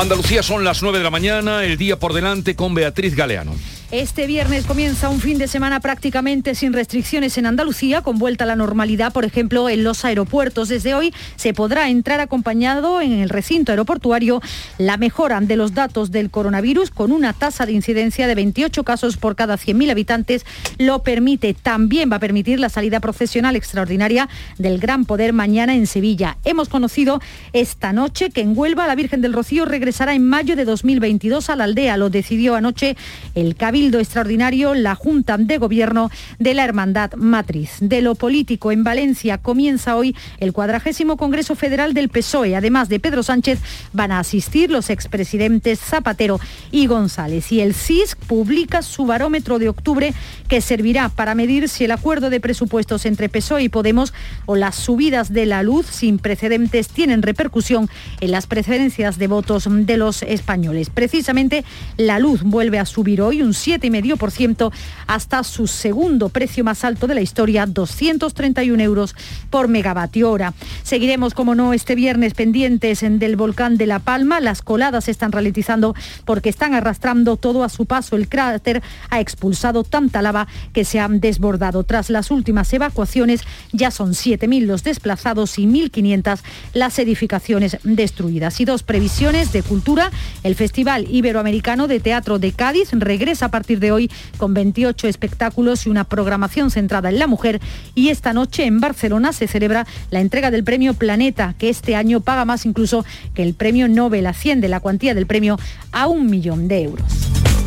Andalucía son las 9 de la mañana, el día por delante con Beatriz Galeano. Este viernes comienza un fin de semana prácticamente sin restricciones en Andalucía, con vuelta a la normalidad, por ejemplo, en los aeropuertos. Desde hoy se podrá entrar acompañado en el recinto aeroportuario la mejora de los datos del coronavirus con una tasa de incidencia de 28 casos por cada 100.000 habitantes. Lo permite. También va a permitir la salida profesional extraordinaria del Gran Poder mañana en Sevilla. Hemos conocido esta noche que en Huelva la Virgen del Rocío regresará en mayo de 2022 a la aldea. Lo decidió anoche el Cabildo Extraordinario la Junta de Gobierno de la Hermandad Matriz. De lo político, en Valencia comienza hoy el cuadragésimo Congreso Federal del PSOE. Además de Pedro Sánchez, van a asistir los expresidentes Zapatero y González. Y el CIS publica su barómetro de octubre que servirá para medir si el acuerdo de presupuestos entre PSOE y Podemos o las subidas de la luz sin precedentes tienen repercusión en las preferencias de votos de los españoles. Precisamente la luz vuelve a subir hoy un 7,5% hasta su segundo precio más alto de la historia, 231 euros por megavatio hora. Seguiremos, como no, este viernes pendientes del volcán de La Palma. Las coladas se están ralentizando porque están arrastrando todo a su paso. El cráter ha expulsado tanta lava que se han desbordado. Tras las últimas evacuaciones, ya son 7.000 los desplazados y 1.500 las edificaciones destruidas. Y dos previsiones de cultura. El Festival Iberoamericano de Teatro de Cádiz regresa a partir de hoy con 28 espectáculos y una programación centrada en la mujer. Y esta noche en Barcelona se celebra la entrega del premio Planeta, que este año paga más incluso que el premio Nobel. Asciende la cuantía del premio a un millón de euros.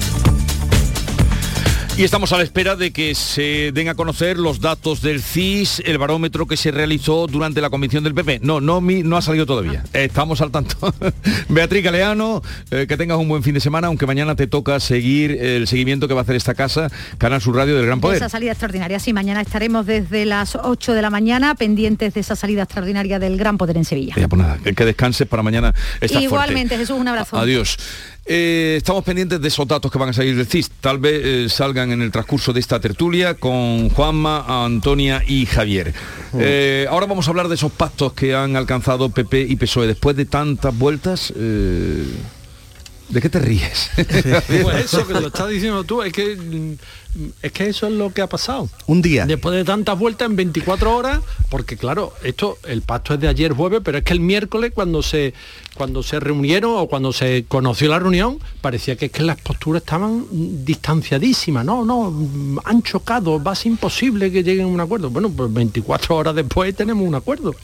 Y estamos a la espera de que se den a conocer los datos del CIS, el barómetro que se realizó durante la convención del PP. No, no, no ha salido todavía. Estamos al tanto. Beatriz Galeano, eh, que tengas un buen fin de semana, aunque mañana te toca seguir el seguimiento que va a hacer esta casa, Canal Sur Radio del Gran Poder. Esa salida extraordinaria, sí, mañana estaremos desde las 8 de la mañana pendientes de esa salida extraordinaria del Gran Poder en Sevilla. Ya, pues nada, que descanses para mañana. Igualmente, Jesús, un abrazo. Adiós. Eh, estamos pendientes de esos datos que van a salir del CIS. Tal vez eh, salgan en el transcurso de esta tertulia con Juanma, Antonia y Javier. Eh, ahora vamos a hablar de esos pactos que han alcanzado PP y PSOE. Después de tantas vueltas... ¿De qué te ríes? pues eso que lo estás diciendo tú, es que mm, es que eso es lo que ha pasado. Un día. Después de tantas vueltas en 24 horas, porque claro, esto, el pacto es de ayer jueves, pero es que el miércoles cuando se cuando se reunieron o cuando se conoció la reunión, parecía que, las posturas estaban distanciadísimas. No, no, han chocado, va a ser imposible que lleguen a un acuerdo. Bueno, pues 24 horas después tenemos un acuerdo.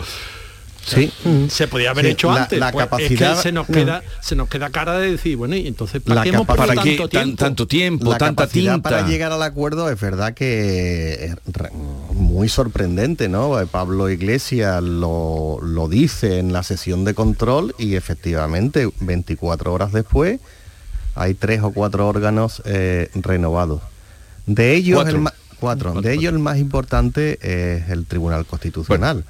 Sí. Se podía haber hecho antes. La pues capacidad, es que se nos queda, se nos queda cara de decir, bueno, y entonces ¿para, hemos tanto, tiempo? tanto tiempo? La tanta tinta. para llegar al acuerdo es verdad que es muy sorprendente, ¿no? Pablo Iglesias lo, lo dice en la sesión de control y efectivamente 24 horas después hay tres o cuatro órganos eh, renovados. De ellos el cuatro. De ellos el más importante es el Tribunal Constitucional.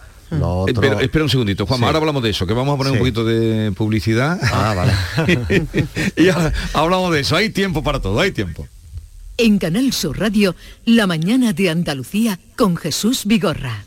Espera, un segundito, Juan, ahora hablamos de eso, que vamos a poner un poquito de publicidad. Ah, vale. y hablamos de eso, hay tiempo para todo, hay tiempo. En Canal Sur Radio, La mañana de Andalucía con Jesús Vigorra.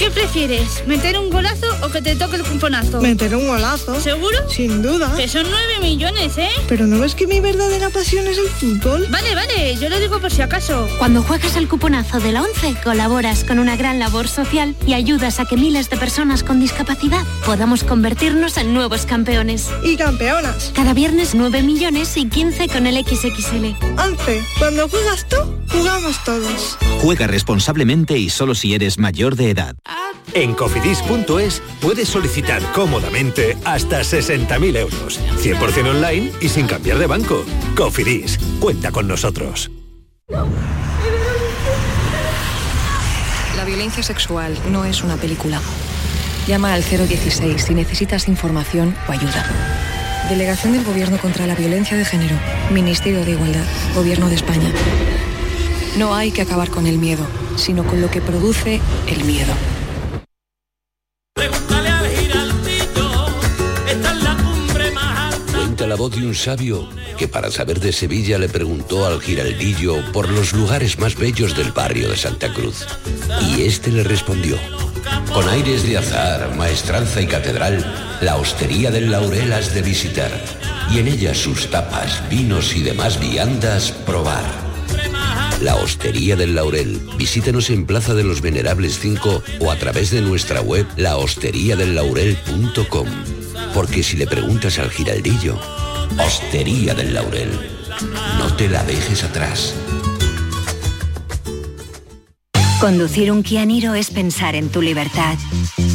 ¿Qué prefieres? ¿Meter un golazo o que te toque el cuponazo? Meter un golazo. ¿Seguro? Sin duda. Que son 9 millones, ¿eh? Pero ¿no ves que mi verdadera pasión es el fútbol? Vale, vale, yo lo digo por si acaso. Cuando juegas el cuponazo de la 11, colaboras con una gran labor social y ayudas a que miles de personas con discapacidad podamos convertirnos en nuevos campeones. Y campeonas. Cada viernes 9 millones y 15 con el XXL. 11. Cuando juegas tú, jugamos todos. Juega responsablemente y solo si eres mayor de edad. En cofidis.es puedes solicitar cómodamente hasta 60.000 euros, 100% online y sin cambiar de banco. Cofidis, cuenta con nosotros. La violencia sexual no es una película. Llama al 016 si necesitas información o ayuda. Delegación del Gobierno contra la Violencia de Género. Ministerio de Igualdad. Gobierno de España. No hay que acabar con el miedo, sino con lo que produce el miedo. Pregúntale al giraldillo, esta es la cumbre más alta. Cuenta la voz de un sabio que para saber de Sevilla le preguntó al giraldillo por los lugares más bellos del barrio de Santa Cruz. Y este le respondió. Con aires de azar, maestranza y catedral, la hostería del laurel has de visitar y en ella sus tapas, vinos y demás viandas probar. La Hostería del Laurel. Visítenos en Plaza de los Venerables 5 o a través de nuestra web lahosteriadellaurel.com. Porque si le preguntas al giraldillo, Hostería del Laurel, no te la dejes atrás. Conducir un Kia Niro es pensar en tu libertad.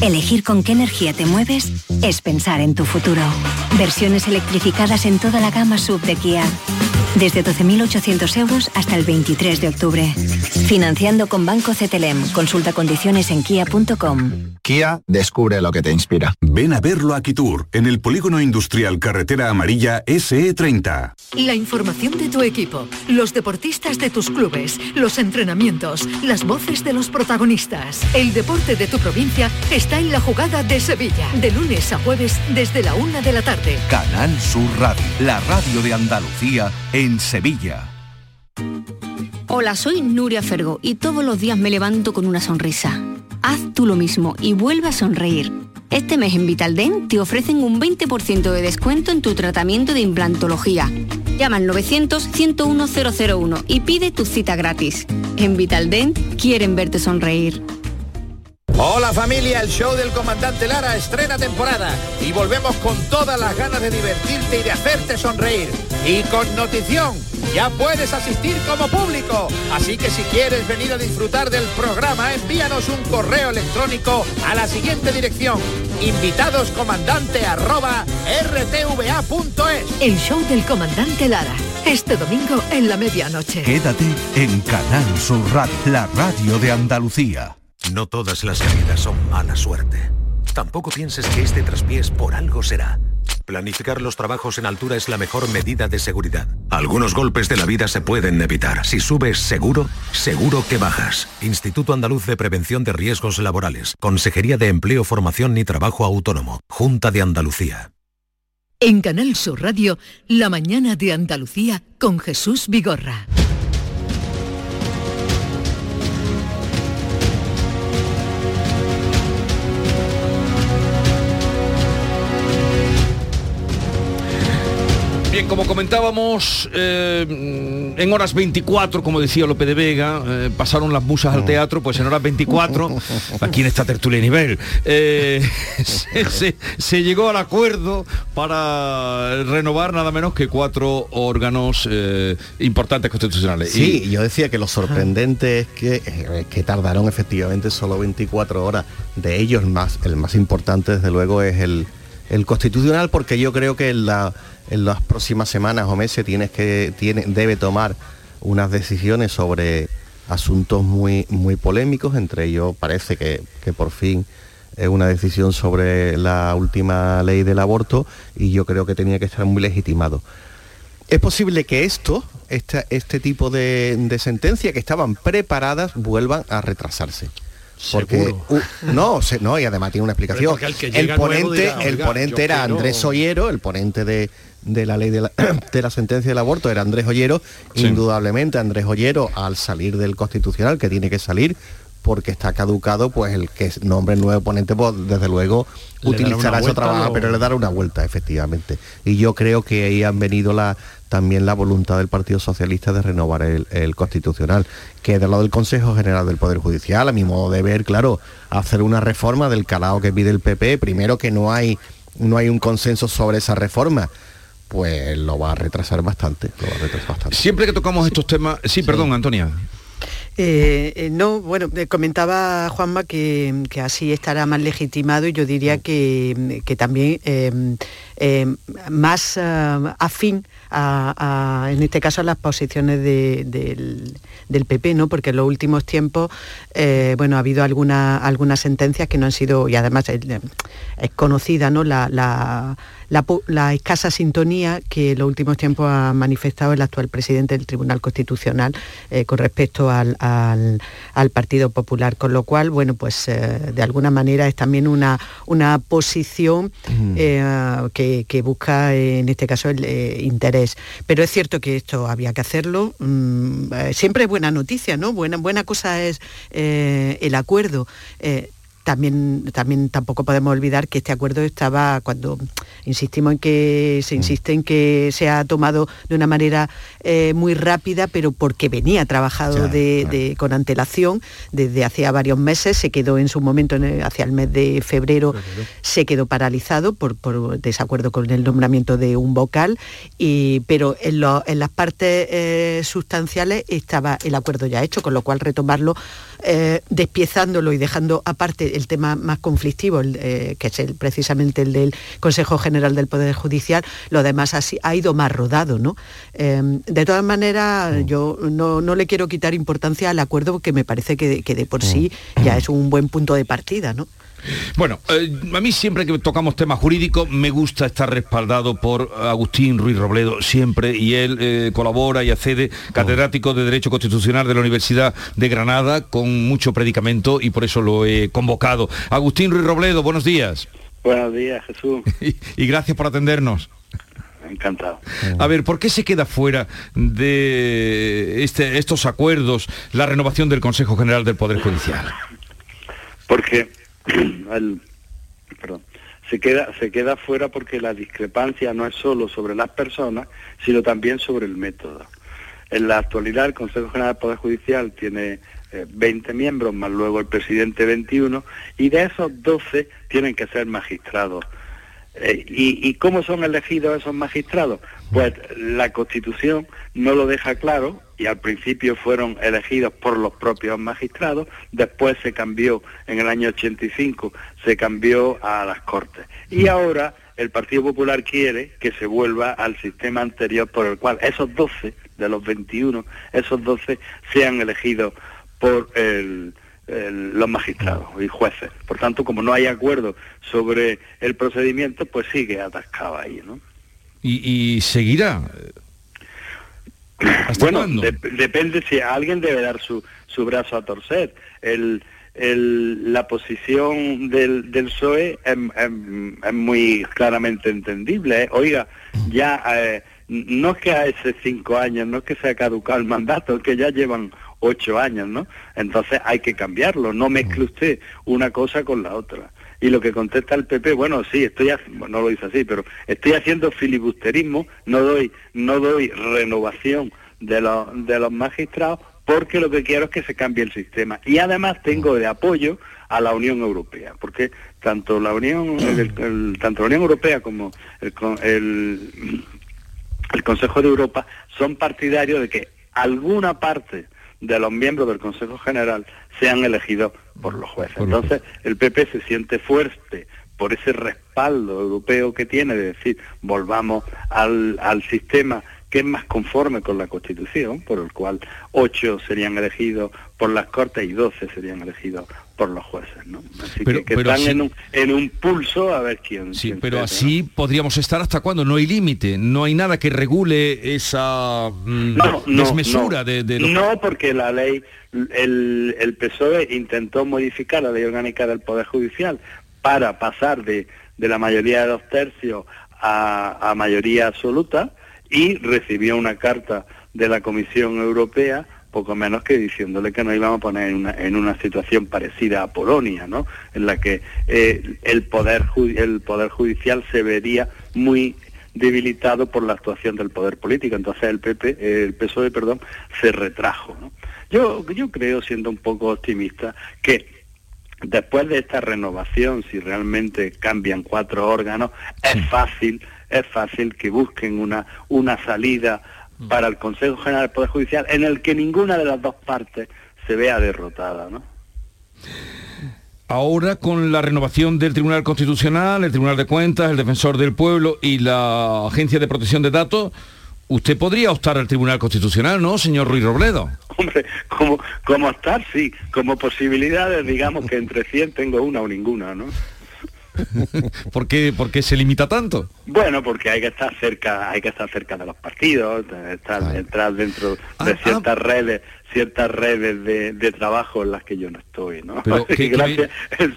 Elegir con qué energía te mueves es pensar en tu futuro. Versiones electrificadas en toda la gama sub de Kia. Desde 12.800 euros hasta el 23 de octubre. Financiando con Banco CTLM. Consulta condiciones en kia.com. Kia descubre lo que te inspira. Ven a verlo a Kitur, en el Polígono Industrial Carretera Amarilla SE30. La información de tu equipo, los deportistas de tus clubes, los entrenamientos, las voces de los protagonistas. El deporte de tu provincia está en la jugada de Sevilla, de lunes a jueves desde la una de la tarde. Canal Sur Radio, la radio de Andalucía en Sevilla. Hola, soy Nuria Fergo y todos los días me levanto con una sonrisa. Haz tú lo mismo y vuelve a sonreír. Este mes en Vitaldent te ofrecen un 20% de descuento en tu tratamiento de implantología. Llama al 900-101-001 y pide tu cita gratis. En Vitaldent quieren verte sonreír. Hola familia, el show del comandante Lara estrena temporada y volvemos con todas las ganas de divertirte y de hacerte sonreír. Y con notición, ya puedes asistir como público. Así que si quieres venir a disfrutar del programa, envíanos un correo electrónico a la siguiente dirección. invitadoscomandante@rtva.es. El show del comandante Lara. Este domingo en la medianoche. Quédate en Canal Sur Radio, la radio de Andalucía. No todas las caídas son mala suerte. Tampoco pienses que este traspiés por algo será. Planificar los trabajos en altura es la mejor medida de seguridad. Algunos golpes de la vida se pueden evitar. Si subes seguro, seguro que bajas. Instituto Andaluz de Prevención de Riesgos Laborales. Consejería de Empleo, Formación y Trabajo Autónomo. Junta de Andalucía. En Canal Sur Radio, La mañana de Andalucía con Jesús Vigorra. Bien, como comentábamos, eh, en horas 24, como decía López de Vega, eh, pasaron las musas al teatro, pues en horas 24, aquí en esta tertulia de nivel, eh, se, se- se llegó al acuerdo para renovar nada menos que cuatro órganos importantes constitucionales. Sí, Y- yo decía que lo sorprendente es que, que tardaron efectivamente solo 24 horas. De ellos, el más, el más importante, desde luego, es el, el constitucional, porque yo creo que la- en las próximas semanas o meses tienes que, tiene, debe tomar unas decisiones sobre asuntos muy, muy polémicos, entre ellos parece que, que por fin es una decisión sobre la última ley del aborto y yo creo que tenía que estar muy legitimado. Es posible que esto, esta- este tipo de, de sentencias que estaban preparadas, vuelvan a retrasarse. Porque no, se- no, y además tiene una explicación. el que el ponente, dirá, el "Oiga, ponente era quiero-". Andrés Ollero, el ponente de, de la ley de la, de la sentencia del aborto era Andrés Ollero. Indudablemente Andrés Ollero, al salir del constitucional, que tiene que salir, porque está caducado, pues el que nombre el nuevo ponente, pues desde luego utilizará vuelta, trabajo, pero le dará una vuelta, efectivamente. Y yo creo que ahí han venido la, también la voluntad del Partido Socialista de renovar el, el Constitucional, que de lo del Consejo General del Poder Judicial, a mi modo de ver, claro, hacer una reforma del calado que pide el PP, primero que no hay, no hay un consenso sobre esa reforma, pues lo va a retrasar bastante, lo va a retrasar bastante. Siempre que tocamos estos temas... Sí, perdón, Antonia. Eh, eh, no, bueno, eh, comentaba Juanma que, que así estará más legitimado y yo diría que, también eh, más afín a, a, en este caso a las posiciones de- del, del PP, ¿no? Porque en los últimos tiempos, eh, bueno, ha habido alguna- algunas sentencias que no han sido, y además eh, es conocida, ¿no? La, la- la po- la escasa sintonía que en los últimos tiempos ha manifestado el actual presidente del Tribunal Constitucional eh, con respecto al, al, Partido Popular, con lo cual, bueno, pues eh, de alguna manera es también una, una posición eh, que, busca, en este caso, el interés. Pero es cierto que esto había que hacerlo. Mm, siempre es buena noticia, ¿no? Buena, buena cosa es el acuerdo también, también tampoco podemos olvidar que este acuerdo estaba cuando insistimos en que se mm. insiste en que se ha tomado de una manera eh, muy rápida, pero porque venía trabajado con antelación desde hacía varios meses, se quedó en su momento hacia el mes de febrero, se quedó paralizado por, desacuerdo con el nombramiento de un vocal, y, pero en, las partes eh, sustanciales estaba el acuerdo ya hecho, con lo cual retomarlo eh, despiezándolo y dejando aparte el tema más conflictivo, eh, que es el, precisamente el del Consejo General del Poder Judicial, lo demás así, ha ido más rodado. ¿no? Em, de todas maneras, yo no, le quiero quitar importancia al acuerdo que me parece que, que de por sí ya es un buen punto de partida. ¿no? Bueno, eh, a mí siempre que tocamos temas jurídicos me gusta estar respaldado por Agustín Ruiz Robledo, siempre, y él eh, colabora y accede, catedrático de Derecho Constitucional de la Universidad de Granada, con mucho predicamento y por eso lo he convocado. Agustín Ruiz Robledo, buenos días. Buenos días, Jesús. y, gracias por atendernos. Encantado. A ver, ¿por qué se queda fuera de este, estos acuerdos la renovación del Consejo General del Poder Judicial? Porque se queda, se queda fuera porque la discrepancia no es solo sobre las personas, sino también sobre el método. En la actualidad el Consejo General del Poder Judicial tiene 20 eh, miembros, más luego el presidente 21, y de esos 12 tienen que ser magistrados. Eh, y, cómo son elegidos esos magistrados? Pues la Constitución no lo deja claro y al principio fueron elegidos por los propios magistrados, después se cambió en el año 85, se cambió a las Cortes. Y ahora el Partido Popular quiere que se vuelva al sistema anterior por el cual esos 12 de los 21, esos 12 sean elegidos por el los magistrados y jueces. Por tanto, como no hay acuerdo sobre el procedimiento, pues sigue atascado ahí, ¿no? ¿Y, seguirá? bueno, depende si alguien debe dar su, su brazo a torcer. El, el, la posición del, del PSOE es, muy claramente entendible. ¿eh? Oiga, ya eh, no es que hace cinco años, no es que se ha caducado el mandato, es que ya llevan ocho años, ¿no? Entonces hay que cambiarlo, no mezcle usted una cosa con la otra. Y lo que contesta el PP, bueno, sí, estoy no lo dice así, pero estoy haciendo filibusterismo, no doy, no doy renovación de los, de los magistrados porque lo que quiero es que se cambie el sistema. Y además tengo de apoyo a la Unión Europea, porque tanto la Unión, tanto la Unión Europea como el, el, el Consejo de Europa son partidarios de que alguna parte de los miembros del Consejo General sean elegidos por los jueces. Entonces, el PP se siente fuerte por ese respaldo europeo que tiene de decir, volvamos al, al sistema que es más conforme con la Constitución, por el cual ocho serían elegidos por las Cortes y doce serían elegidos por los jueces, ¿no? Así que, están en, un, en, un, pulso a ver quién. Sí, pero así podríamos estar hasta cuando no hay límite, no hay nada que regule esa mm, desmesura de, No, porque la ley, el, el PSOE intentó modificar la ley orgánica del Poder Judicial para pasar de, de la mayoría de dos tercios a, a mayoría absoluta y recibió una carta de la Comisión Europea poco menos que diciéndole que nos íbamos a poner en una, en una situación parecida a Polonia, ¿no? En la que eh, el, poder el Poder Judicial se vería muy debilitado por la actuación del poder político. Entonces el PP, el PSOE, perdón, se retrajo. Yo, yo creo, siendo un poco optimista, que después de esta renovación, si realmente cambian cuatro órganos, es fácil, es fácil que busquen una, una salida para el Consejo General del Poder Judicial en el que ninguna de las dos partes se vea derrotada, ¿no? Ahora con la renovación del Tribunal Constitucional, el Tribunal de Cuentas, el Defensor del Pueblo y la Agencia de Protección de Datos, usted podría optar al Tribunal Constitucional, ¿no, señor Ruiz Robledo? Hombre, como, como optar, sí. Como posibilidades, digamos que entre 100 tengo una o ninguna, ¿no? ¿Por qué, por qué se limita tanto? Bueno, porque hay que estar cerca, hay que estar cerca de los partidos, estar, entrar dentro de Ah, ah. ciertas redes, ciertas redes de, de trabajo en las que yo no estoy, ¿no? Pero, ¿qué- qué Gracias,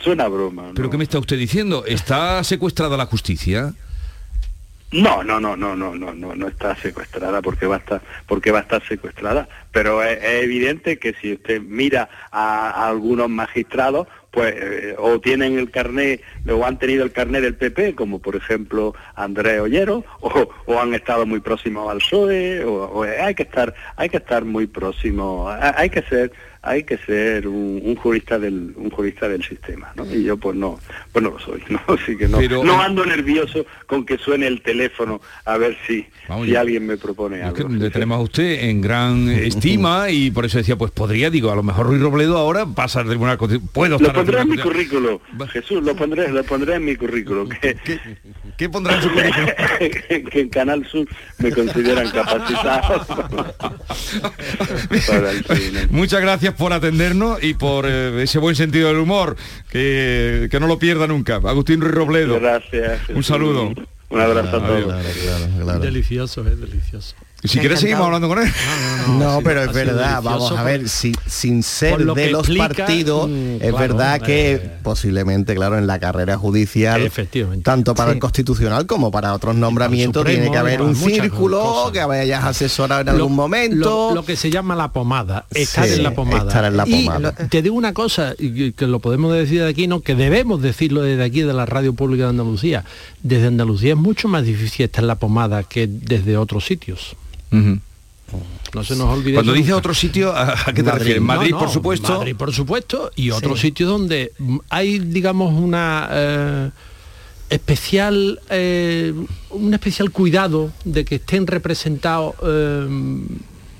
suena broma. ¿no? ¿Pero qué me está usted diciendo? ¿Está secuestrada la justicia? No, no, no, no, no, no, no, no está secuestrada porque va a estar, porque va a estar secuestrada. Pero es, es evidente que si usted mira a, a algunos magistrados, pues eh, o tienen el carnet o han tenido el carnet del PP, como por ejemplo Andrés Ollero, o, o han estado muy próximos al PSOE, o, o hay que estar, hay que estar muy próximo, hay hay que ser hay que ser un, un jurista del un jurista del sistema ¿no? y yo pues no pues no lo soy no así que no Pero- no ando nervioso con que suene el teléfono a ver si Vamos, si alguien me propone Es que algo le tenemos a usted en gran estima y por eso decía, pues podría, digo, a lo mejor Ruiz Robledo ahora pasa al Tribunal. Puedo lo estar el pondré en mi currículo Jesús lo pondré lo pondré en mi currículo que, ¿Qué pondrá en su currículo? que en Canal Sur me consideran capacitado para el cine. Muchas gracias por atendernos y por eh, ese buen sentido del humor, que, que no lo pierda nunca. Agustín Ruiz Robledo. gracias Un saludo. un abrazo a todos Delicioso, es delicioso. Si quieres seguimos hablando con él. No, pero es verdad, vamos a ver, si, sin ser lo de los explica, partidos, mm, es claro, verdad que eh, posiblemente, claro, en la carrera judicial, Efectivamente. tanto para Sí. el constitucional como para otros nombramientos, Supremo, tiene que haber y un círculo cosas. que vayas asesorado en Lo- algún momento. Lo, lo que se llama la pomada, estar Sí, en la pomada. estar en la Y pomada. lo- te digo una cosa, y que lo podemos decir de aquí, no, que debemos decirlo desde aquí de la radio pública de Andalucía. Desde Andalucía es mucho más difícil estar en la pomada que desde otros sitios. No se nos olvide. Cuando dice otro sitio, ¿a a qué te refieres? Madrid, No, no, por supuesto. Madrid, por supuesto, y otros Sí. sitios donde hay, digamos, una eh, especial eh, un especial cuidado de que estén representados eh,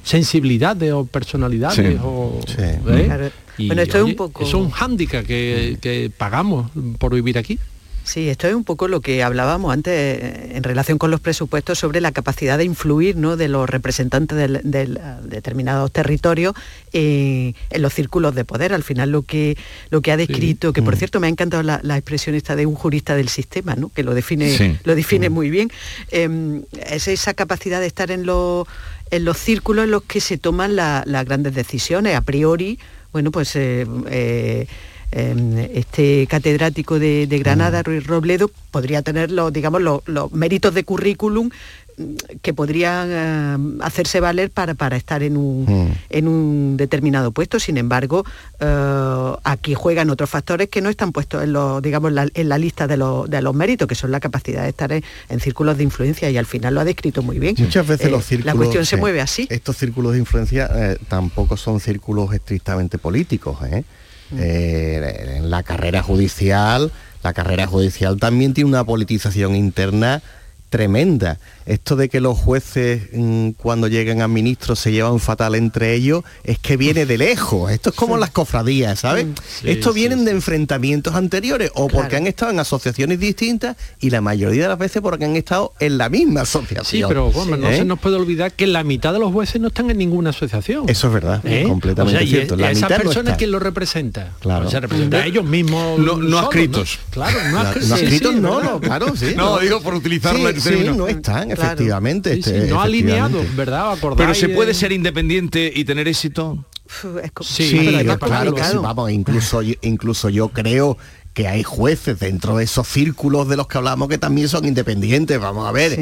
sensibilidades o personalidades Sí. o Sí. ¿eh? Claro. Y, Bueno, esto es un oye, poco- eso es un hándicap que, que pagamos por vivir aquí. Sí, esto es un poco lo que hablábamos antes eh, en relación con los presupuestos sobre la capacidad de influir ¿no? de los representantes del, eh, determinados territorios eh, en los círculos de poder. Al final lo que, lo que ha descrito, que por Mm. cierto me ha encantado la, la expresión esta de un jurista del sistema, ¿no? que lo define, Sí. lo define muy bien, eh, es esa capacidad de estar en los, en los círculos en los que se toman la- las grandes decisiones. A priori, bueno, pues... eh, eh, eh, este catedrático de, de Granada, Ruiz Robledo, podría tener los, digamos, los, los méritos de currículum mm, que podrían eh, hacerse valer para, para estar en un, en un determinado puesto. Sin embargo, eh, aquí juegan otros factores que no están puestos en, los, digamos, la- en la lista de los, de los méritos, que son la capacidad de estar en, en círculos de influencia y al final lo ha descrito muy bien. Muchas veces Eh, los círculos... La cuestión se mueve así. Estos círculos de influencia eh, tampoco son círculos estrictamente políticos. ¿eh? Eh, en la carrera judicial, la carrera judicial también tiene una politización interna tremenda. Esto de que los jueces mm, cuando llegan a ministros se llevan fatal entre ellos es que viene de lejos. Esto es como las cofradías, ¿sabes? Sí, Esto sí, vienen de enfrentamientos anteriores o porque han estado en asociaciones distintas y la mayoría de las veces porque han estado en la misma asociación. Sí, pero no ¿Eh? se nos puede olvidar que la mitad de los jueces no están en ninguna asociación. Eso es verdad, ¿Eh? completamente O sea, y cierto. es- La mitad no personas está. quién lo representa. Claro. O sea, representa a ellos mismos. No- no solos, adscritos. Claro, no, No- adscri- no no, no, claro, sí. No, digo por utilizar Sí, el sí, no están, Claro. efectivamente. Sí, sí, este, no alineados. ¿verdad? ¿Acordáis? Pero se puede Eh, ser independiente y tener éxito. Uf, es Sí, Sí, pero claro que sí, vamos, incluso, incluso yo creo que hay jueces dentro de esos círculos de los que hablamos que también son independientes, vamos a ver,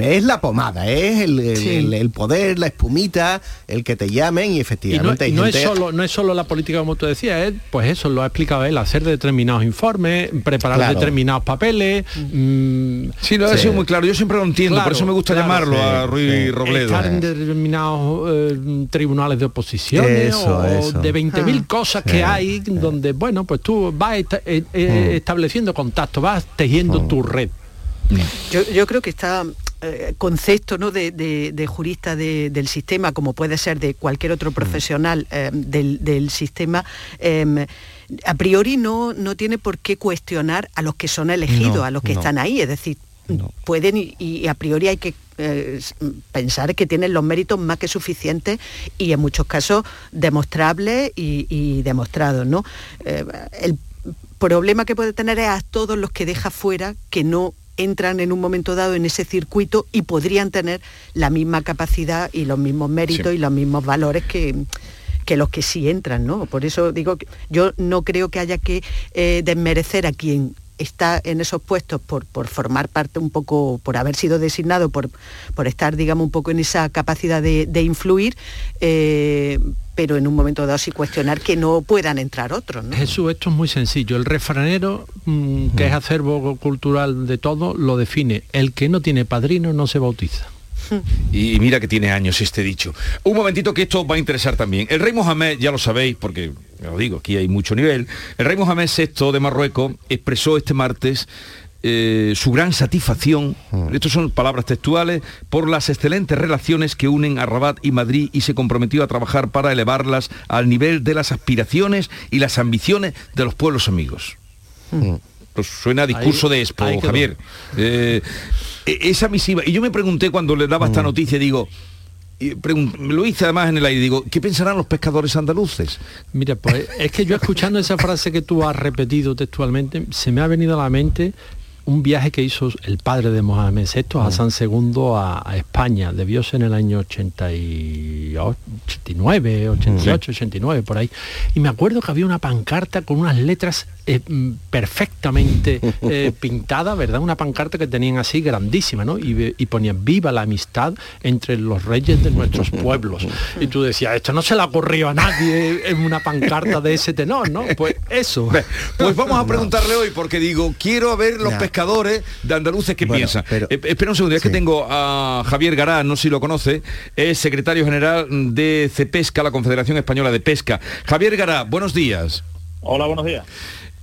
es la pomada, es el, el- Sí. el- el poder, la espumita, el que te llamen y Y no, efectivamente hay y no es solo no es solo la política como tú decías es pues eso lo ha explicado él hacer determinados informes preparar Claro. determinados papeles mm, Sí, lo ha sido muy claro. Yo siempre lo entiendo, por eso me gusta claro. llamarlo a Ruiz sí. Robledo. estar en determinados eh, tribunales de oposiciones Eso, o eso. de 20.000 Ah. cosas Sí, que hay donde bueno pues tú vas esta- eh, eh, Mm. estableciendo contacto vas tejiendo tu red Yo, yo creo que está eh, concepto ¿no? de, de- de jurista de- del sistema, como puede ser de cualquier otro profesional eh, del, del sistema, eh, a priori no, no tiene por qué cuestionar a los que son elegidos, No, a los que no. están ahí. Es decir, pueden y, y a priori hay que eh, pensar que tienen los méritos más que suficientes y en muchos casos demostrables y, y demostrados. ¿no? Eh, el problema que puede tener es a todos los que deja fuera que no entran en un momento dado en ese circuito y podrían tener la misma capacidad y los mismos méritos y los mismos valores que, que los que sí entran, ¿no? Por eso digo que yo no creo que haya que eh, desmerecer a quien está en esos puestos por, por, formar parte un poco, por haber sido designado, por, por estar, digamos, un poco en esa capacidad de, de influir, eh, pero en un momento dado sí cuestionar que no puedan entrar otros. ¿no? Jesús, esto es muy sencillo. El refranero, mmm, que es acervo cultural de todo, lo define. El que no tiene padrino no se bautiza. Y mira que tiene años este dicho. Un momentito que esto va a interesar también. El rey Mohamed, ya lo sabéis, porque lo digo, aquí hay mucho nivel, el rey Mohamed VI de Marruecos expresó este martes eh, su gran satisfacción, estas son palabras textuales, por las excelentes relaciones que unen a Rabat y Madrid y se comprometió a trabajar para elevarlas al nivel de las aspiraciones y las ambiciones de los pueblos amigos. Pues suena a discurso Ahí- de Expo. Javier. Eh, esa misiva, y yo me pregunté cuando le daba esta noticia, digo, lo hice además en el aire, digo, ¿qué pensarán los pescadores andaluces? Mira, pues es que yo escuchando esa frase que tú has repetido textualmente, se me ha venido a la mente un viaje que hizo el padre de Mohamed VI, Hassan II, a, a España. Debió ser en el año 88, 89, 88, 89, por ahí. Y me acuerdo que había una pancarta con unas letras eh, mm, perfectamente eh, pintadas, ¿verdad? Una pancarta que tenían así grandísima, ¿no? Y, y ponían viva la amistad entre los reyes de nuestros pueblos. Y tú decías, esto no se le ocurrió a nadie en una pancarta de ese tenor, ¿no? Pues eso. Pues vamos a preguntarle hoy, porque digo, quiero ver los pescadores de andaluces que Bueno, piensan. pero- Eh, espera un segundo, es que tengo a Javier Gará, no sé si lo conoce, es secretario general de CEPESCA, la Confederación Española de Pesca. Javier Gará, buenos días. Hola, buenos días.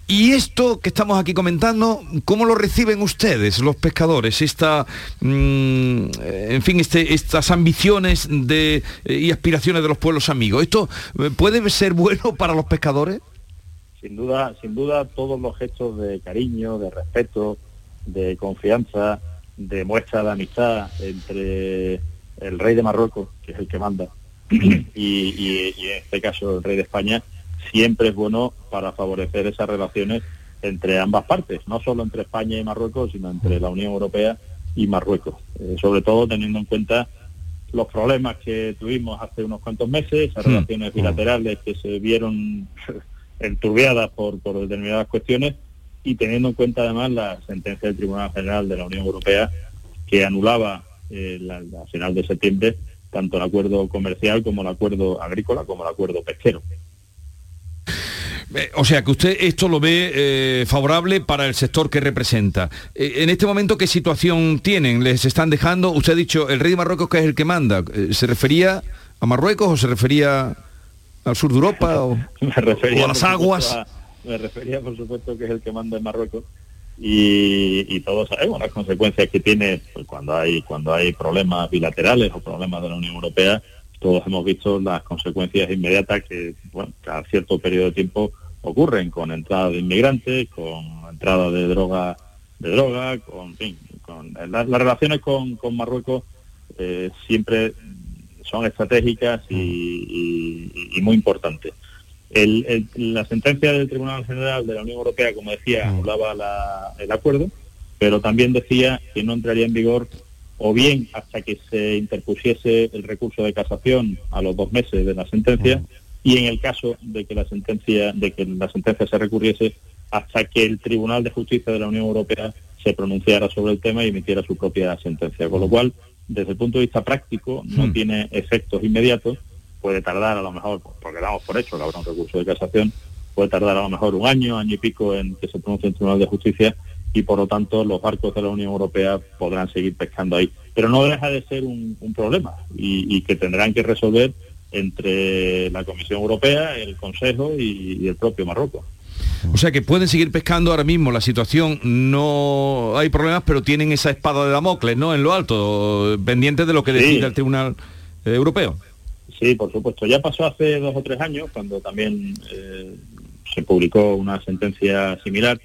Y esto que estamos aquí comentando, ¿cómo lo reciben ustedes, los pescadores? Esta, mm, eh, en fin, este, estas ambiciones de, eh, y aspiraciones de los pueblos amigos. ¿Esto eh, puede ser bueno para los pescadores? Sin duda, sin duda todos los gestos de cariño, de respeto, de confianza, de muestra de amistad entre el rey de Marruecos, que es el que manda, y, en este caso el rey de España, siempre es bueno para favorecer esas relaciones entre ambas partes, no solo entre España y Marruecos, sino entre la Unión Europea y Marruecos. Eh, sobre todo teniendo en cuenta los problemas que tuvimos hace unos cuantos meses, esas Hmm. relaciones bilaterales que se vieron enturbiadas por, por determinadas cuestiones y teniendo en cuenta además la sentencia del Tribunal General de la Unión Europea que anulaba eh, la- a final de septiembre tanto el acuerdo comercial como el acuerdo agrícola como el acuerdo pesquero. Eh, O sea, que usted esto lo ve eh, favorable para el sector que representa. Eh, en este momento, ¿qué situación tienen? ¿Les están dejando? Usted ha dicho, el rey de Marruecos que es el que manda. ¿Se refería a Marruecos o se refería al sur de Europa o, me refería o a las aguas? a- me refería por supuesto que es el que manda en Marruecos y, y todos sabemos las consecuencias que tiene pues, cuando hay cuando hay problemas bilaterales o problemas de la Unión Europea todos hemos visto las consecuencias inmediatas que bueno cada cierto periodo de tiempo ocurren con entrada de inmigrantes con entrada de droga de droga con en fin, con las, las relaciones con, con Marruecos eh, siempre son estratégicas y, y- y muy importantes. El- el- la sentencia del Tribunal General de la Unión Europea, como decía, anulaba la- el acuerdo, pero también decía que no entraría en vigor o bien hasta que se interpusiese el recurso de casación a los dos meses de la sentencia y en el caso de que la sentencia de que la sentencia se recurriese hasta que el Tribunal de Justicia de la Unión Europea se pronunciara sobre el tema y emitiera su propia sentencia. Con lo cual, desde el punto de vista práctico, no tiene efectos inmediatos, puede tardar a lo mejor, porque damos por hecho que habrá un recurso de casación, puede tardar a lo mejor un año, año y pico en que se pronuncie el Tribunal de Justicia y por lo tanto los barcos de la Unión Europea podrán seguir pescando ahí. Pero no deja de ser un, un problema y, y que tendrán que resolver entre la Comisión Europea, el Consejo y, y el propio Marruecos. O sea que pueden seguir pescando ahora mismo, la situación no hay problemas, pero tienen esa espada de Damocles, ¿no? En lo alto, pendientes de lo que Sí. decida el Tribunal eh, Europeo. Sí, por supuesto. Ya pasó hace dos o tres años, cuando también eh, se publicó una sentencia similar.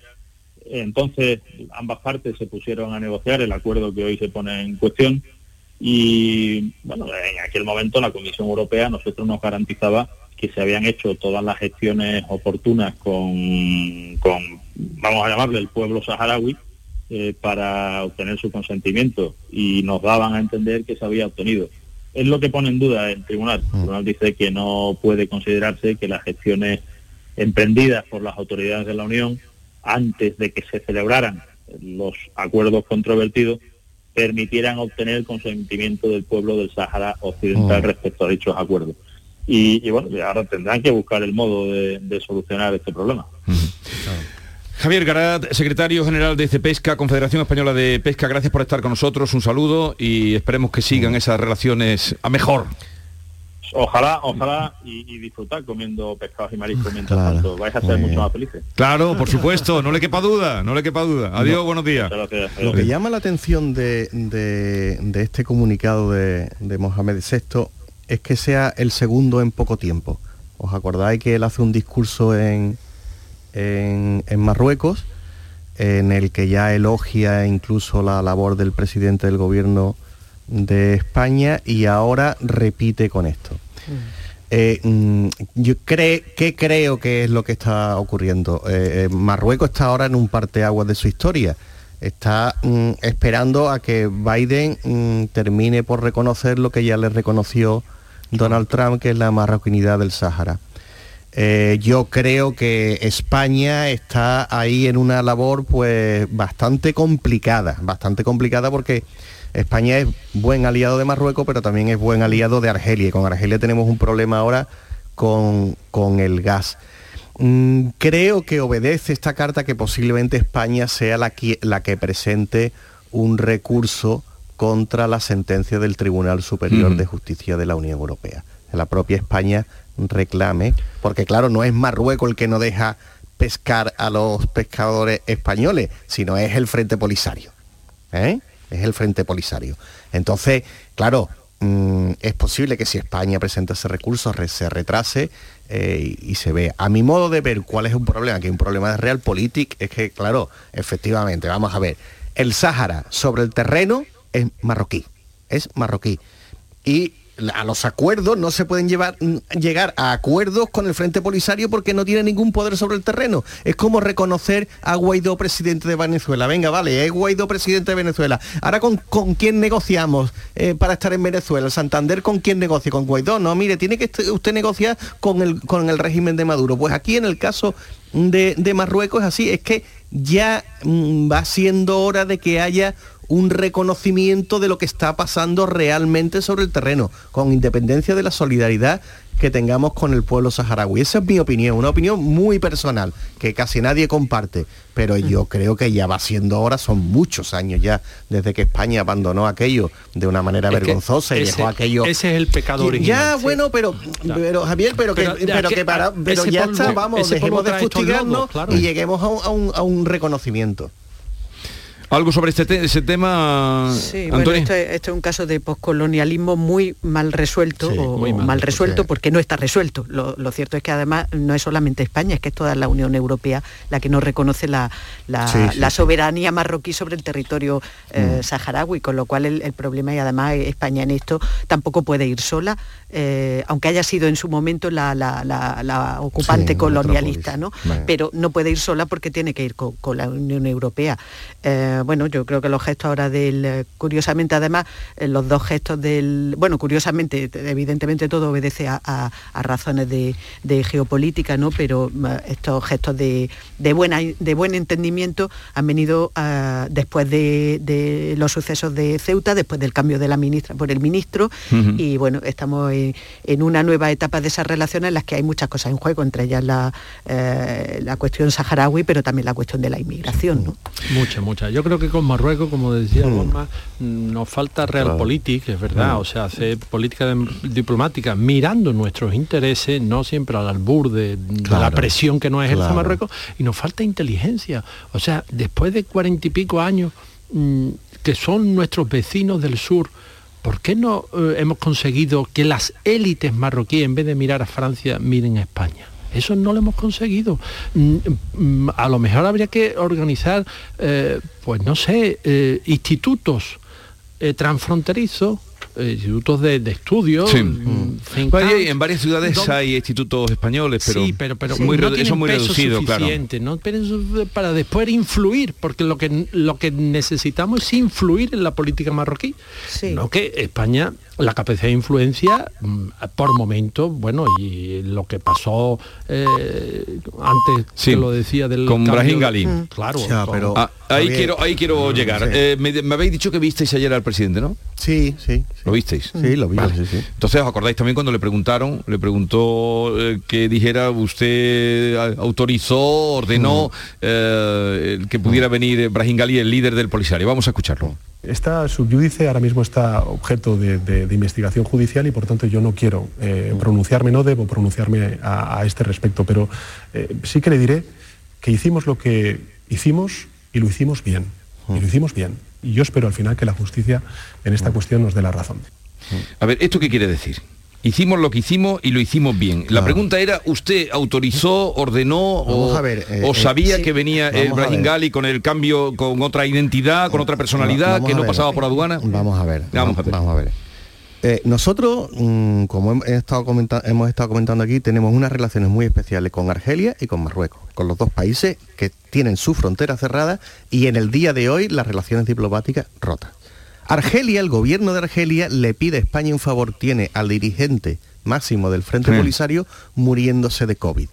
Entonces, ambas partes se pusieron a negociar el acuerdo que hoy se pone en cuestión y, bueno, en aquel momento la Comisión Europea nosotros nos garantizaba que se habían hecho todas las gestiones oportunas con, con vamos a llamarle el pueblo saharaui, eh, para obtener su consentimiento y nos daban a entender que se había obtenido. Es lo que pone en duda el tribunal. El tribunal dice que no puede considerarse que las gestiones emprendidas por las autoridades de la Unión antes de que se celebraran los acuerdos controvertidos permitieran obtener el consentimiento del pueblo del Sáhara Occidental respecto a dichos acuerdos. Y, bueno, ahora tendrán que buscar el modo de, solucionar este problema. Javier Garat, secretario general de CEPESCA, Confederación Española de Pesca, gracias por estar con nosotros, un saludo y esperemos que sigan esas relaciones a mejor. Ojalá, ojalá y, disfrutar comiendo pescados y mariscos mientras tanto. Vais a ser mucho más felices. Claro, por supuesto, no le quepa duda, no le quepa duda. Adiós, buenos días. Lo que llama la atención de, este comunicado de, de Mohamed VI es que sea el segundo en poco tiempo. ¿Os acordáis que él hace un discurso en, en, Marruecos, en el que ya elogia incluso la labor del presidente del gobierno de España y ahora repite con esto. Mm. Eh, mm, yo creo que creo que es lo que está ocurriendo. Eh, eh, Marruecos está ahora en un parteaguas de su historia. Está mm, esperando a que Biden termine por reconocer lo que ya le reconoció Donald Trump, que es la marroquinidad del Sáhara. Eh, yo creo que España está ahí en una labor pues bastante complicada, bastante complicada porque España es buen aliado de Marruecos, pero también es buen aliado de Argelia. Y con Argelia tenemos un problema ahora con, el gas. Mm, creo que obedece esta carta que posiblemente España sea la la que presente un recurso contra la sentencia del Tribunal Superior de Justicia de la Unión Europea. La propia España reclame, porque claro, no es Marruecos el que no deja pescar a los pescadores españoles, sino es el Frente Polisario. ¿eh? Es el Frente Polisario. Entonces, claro, mm, es posible que si España presenta ese recurso se retrase eh, y, se vea. A mi modo de ver cuál es un problema, que un problema de realpolitik, es que, claro, efectivamente, vamos a ver, el Sáhara sobre el terreno es marroquí, es marroquí. Y a los acuerdos no se pueden llevar, llegar a acuerdos con el Frente Polisario porque no tiene ningún poder sobre el terreno. Es como reconocer a Guaidó presidente de Venezuela. Venga, vale, es Guaidó presidente de Venezuela. Ahora con, con quién negociamos eh, para estar en Venezuela. Santander con quién negocia, con Guaidó. No, mire, tiene que usted negociar con el, con el régimen de Maduro. Pues aquí en el caso de, de Marruecos es así, es que ya mm, va siendo hora de que haya un reconocimiento de lo que está pasando realmente sobre el terreno, con independencia de la solidaridad que tengamos con el pueblo saharaui. Esa es mi opinión, una opinión muy personal, que casi nadie comparte, pero yo creo que ya va siendo hora, son muchos años ya desde que España abandonó aquello de una manera vergonzosa y dejó aquello... Ese es el pecado original. Ya, bueno, pero, pero Javier, pero, que, pero, que para, pero ya está, vamos, dejemos de fustigarnos y lleguemos a un reconocimiento. ¿Algo sobre este ese tema, sí, Bueno, este, este, es un caso de poscolonialismo muy mal resuelto, o muy mal, resuelto porque no está resuelto. Lo, cierto es que además no es solamente España, es que es toda la Unión Europea la que no reconoce la, soberanía marroquí sobre el territorio eh, mm. saharaui, con lo cual el, problema, y además España en esto tampoco puede ir sola, eh, aunque haya sido en su momento la, ocupante colonialista, ¿no? Pero no puede ir sola porque tiene que ir con, la Unión Europea. Eh, bueno, yo creo que los gestos ahora del, eh, curiosamente además, eh, los dos gestos del, bueno, curiosamente, evidentemente todo obedece a, razones de, geopolítica, ¿no? Pero estos gestos de, buena, de buen entendimiento han venido ah, después de, los sucesos de Ceuta, después del cambio de la ministra por el ministro, y bueno, estamos en, una nueva etapa de esas relaciones en las que hay muchas cosas en juego, entre ellas la, eh, la cuestión saharaui, pero también la cuestión de la inmigración, ¿no? Muchas, muchas. Yo creo que con Marruecos, como decía Norma, nos falta realpolitik, es verdad, o sea, hacer política diplomática mirando nuestros intereses, no siempre al albur de, la presión que nos ejerce Marruecos, y nos falta inteligencia. O sea, después de cuarenta y pico años, mm, que son nuestros vecinos del sur, ¿por qué no eh, hemos conseguido que las élites marroquíes, en vez de mirar a Francia, miren a España? Eso no lo hemos conseguido. Mm, mm, a lo mejor habría que organizar, eh, pues no sé, eh, institutos transfronterizos eh, institutos de, de estudio. Sí. mm, en varias ciudades hay institutos españoles, pero, sí, pero, pero muy no eso muy peso reducido, claro. suficiente, ¿no? Pero eso para después influir, porque lo que lo que necesitamos es influir en la política marroquí. No que España, la capacidad de influencia, mm, por momento, bueno, y lo que pasó eh, antes Sí, que lo decía del con Brahim Gali. Mm, Claro, con- Ah, ahí Javier, quiero, ahí quiero mm, llegar. sí. Eh, me, me habéis dicho que visteis ayer al presidente, ¿no? Sí, sí. ¿Lo visteis? Sí, lo vi, Vale. sí, sí. Entonces os acordáis también cuando le preguntaron, le preguntó eh, que dijera usted eh, autorizó, ordenó eh, el que pudiera venir Brahim Gali, el líder del Polisario. Vamos a escucharlo. Esta subyúdice ahora mismo está objeto de, de- de investigación judicial y por tanto yo no quiero eh, pronunciarme, no debo pronunciarme a, a este respecto, pero eh, sí que le diré que hicimos lo que hicimos y lo hicimos bien. Y lo hicimos bien. Y yo espero al final que la justicia en esta cuestión nos dé la razón. A ver, ¿esto qué quiere decir? Hicimos lo que hicimos y lo hicimos bien. La pregunta era, ¿usted autorizó, ordenó Vamos o, a ver, eh, o eh, sabía sí, que venía vamos el Brahim. Gali con el cambio, con otra identidad, con otra personalidad, Vamos que no pasaba por aduana? Vamos a ver. Vamos a ver. Vamos a ver. Eh, nosotros, mm, como hem- he estado hemos estado comentando aquí, tenemos unas relaciones muy especiales con Argelia y con Marruecos, con los dos países que tienen su frontera cerrada y en el día de hoy las relaciones diplomáticas rotas. Argelia, el gobierno de Argelia, le pide a España un favor, tiene al dirigente máximo del Frente Sí. Polisario muriéndose de COVID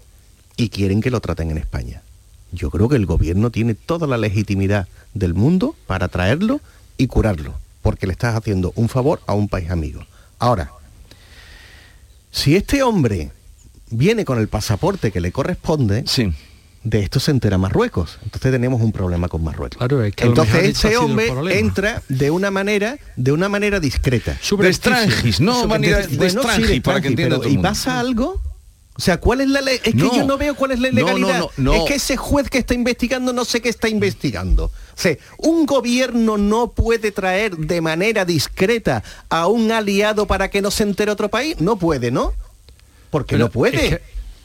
y quieren que lo traten en España. Yo creo que el gobierno tiene toda la legitimidad del mundo para traerlo y curarlo, porque le estás haciendo un favor a un país amigo. Ahora, si este hombre viene con el pasaporte que le corresponde, de esto se entera Marruecos. Entonces tenemos un problema con Marruecos. Claro, es que a lo Entonces este hombre entra de una manera, de una manera discreta. De estrangis, no, manera de Bueno, sí, para que entienda pero todo el ¿Y mundo. pasa algo? O sea, ¿cuál es la ley? Es No. que yo no veo cuál es la No, no, legalidad. no, no. Es que ese juez que está investigando no sé qué está investigando. O sea, un gobierno no puede traer de manera discreta a un aliado para que no se entere otro país. No puede, ¿no? Porque Pero no puede. es que,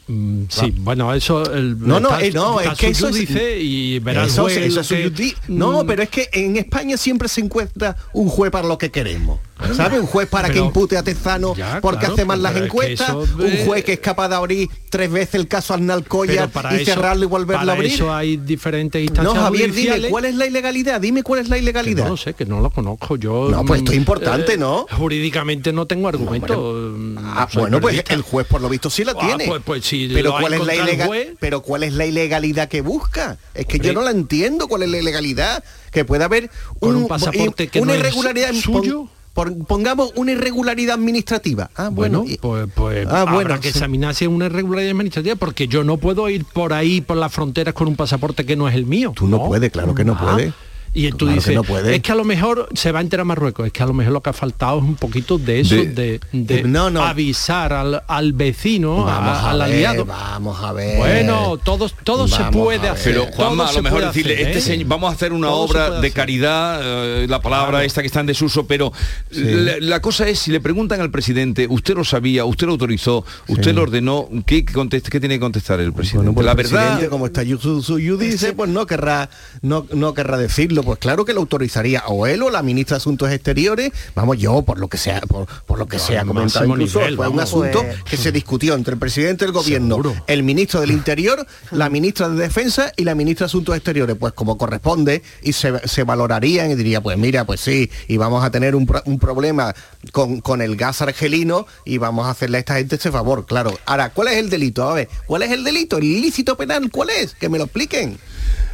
mm, sí, bueno, eso... El, No, no, eh, no, es que eso es- subjudice y verá el Eso juez eso que- subjudi- No, Mm. pero es que en España siempre se encuentra un juez para lo que queremos. ¿Sabe? Un juez para que impute a Tezano Ya, porque claro, hace mal las es que encuestas. Un juez que es capaz de abrir tres veces el caso Arnalcoya Pero para y eso- cerrarlo y volverlo para a abrir. eso hay diferentes instancias No, Javier, judiciales. dime, ¿cuál es la ilegalidad? Dime cuál es la Que ilegalidad. no lo sé, que no lo conozco. Yo No, pues esto es mm, importante, eh, ¿no? Jurídicamente no tengo argumento. mm, Ah, bueno, pues el juez por lo visto sí la Ah, tiene. pues- pues pero cuál es la encontrado el ilega- juez. pero cuál es la ilegalidad que busca? Es que yo no la entiendo cuál es la ilegalidad que puede haber un pasaporte que una no es irregularidad suyo. Pon- pongamos una irregularidad administrativa. Ah, bueno, pues, pues Ah, habrá bueno, que sí. examinar si es una irregularidad administrativa, porque yo no puedo ir por ahí por las fronteras con un pasaporte que no es el mío. Tú no puedes, claro que no Ah, puedes. Y tú Claro que dices, no puede. es que a lo mejor se va a enterar Marruecos, es que a lo mejor lo que ha faltado es un poquito de eso, De- de, de No, no. avisar al, al vecino, a- Vamos a al ver, aliado. Vamos a ver. Bueno, todo, todo se puede hacer. Pero todo Juanma, a lo mejor decirle, hacer, este ¿eh? señor- vamos a hacer una Todo obra de hacer. caridad, eh, la palabra esta que está en desuso, pero la, la cosa es, si le preguntan al presidente, usted lo sabía, usted lo autorizó, usted lo ordenó, ¿qué, contesta- qué tiene que contestar el presidente? Bueno, pues la el verdad... presidente, como está su, su, su yudice, pues no querrá, no, no querrá decirlo. Pues claro que lo autorizaría o él o la ministra de Asuntos Exteriores. Vamos, yo, por lo que sea, por, por lo que sea comentado incluso, nivel, fue un asunto Pues- que se discutió entre el presidente del gobierno, Seguro. el ministro del Interior, la ministra de Defensa y la ministra de Asuntos Exteriores. Pues como corresponde, y se, se valorarían y diría, pues mira, pues sí, y vamos a tener un, un problema con, con el gas argelino y vamos a hacerle a esta gente ese favor, claro. Ahora, ¿cuál es el delito? A ver, ¿cuál es el delito? ¿El ilícito penal cuál es? Que me lo expliquen.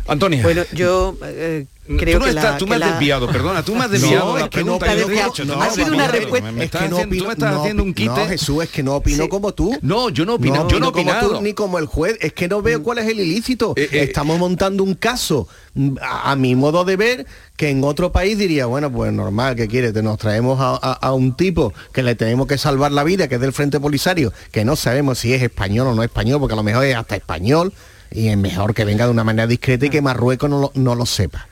Antonia. Bueno, yo eh, tú creo no que estás- la- tú que me has la- desviado, perdona, tú me has desviado No, la es que no pregunta. te yo has he hecho. No, No, ha sido una respuesta- me es que no haciendo- Tú opino- me estás no haciendo un quite. No, Jesús, es que no opino Sí. como tú. No, yo no opino, No, yo no opino como tú ni como el juez. Es que no veo cuál es el ilícito. Eh, eh, Estamos montando un caso, mm, a, a mi modo de ver, que en otro país diría, bueno, pues normal, que quiere? Te nos traemos a, a- a un tipo que le tenemos que salvar la vida, que es del Frente Polisario, que no sabemos si es español o no español, porque a lo mejor es hasta español, y es mejor que venga de una manera discreta y que Marruecos no lo, no lo sepa.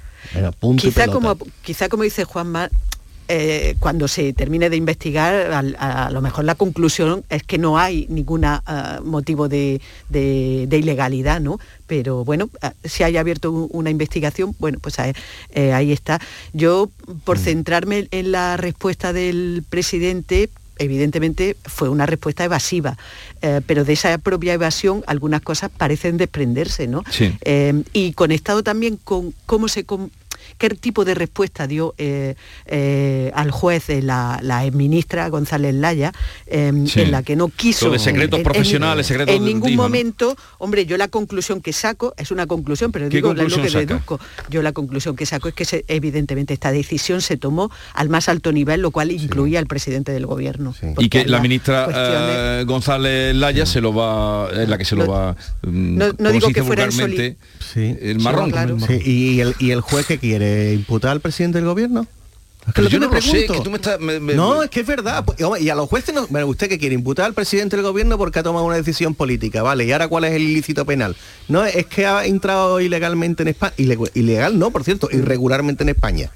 Punto quizá como quizá como dice Juanma eh, cuando se termine de investigar, a, a, lo mejor la conclusión es que no hay ningún uh, motivo de, de, de, ilegalidad, ¿no? Pero bueno, uh, si hay abierto una investigación, bueno, pues ahí, eh, ahí está. Yo, por mm. centrarme en la respuesta del presidente, evidentemente fue una respuesta evasiva, eh, pero de esa propia evasión algunas cosas parecen desprenderse, ¿no? Sí. Eh, y conectado también con cómo se qué tipo de respuesta dio eh, eh, al juez eh, la, la ministra González Laya, em, Sí. en la que no quiso... Lo de secretos en- en- profesionales, secretos En ningún dijo, ¿no? momento, hombre, yo la conclusión que saco, es una conclusión, pero ¿Qué digo la- lo conclusión que saca? deduzco. Yo la conclusión que saco es que se- evidentemente esta decisión se tomó al más alto nivel, lo cual incluía al presidente del gobierno. Y que la ministra cuestiones- eh, González Laya se lo va, es la que se lo va, mm, no- no digo que fuera vulgarmente, Sí. el marrón. Sí, ¿y, el, ¿Y el juez que quiere imputar al presidente del gobierno? Es que yo no lo sé, pregunto. que tú me estás- me- me- no, es que es verdad. Pues, Y a los jueces, no, bueno, usted que quiere imputar al presidente del gobierno porque ha tomado una decisión política, ¿vale? ¿Y ahora cuál es el ilícito penal? No, es que ha entrado ilegalmente en España. Ilegal no, por cierto, irregularmente en España.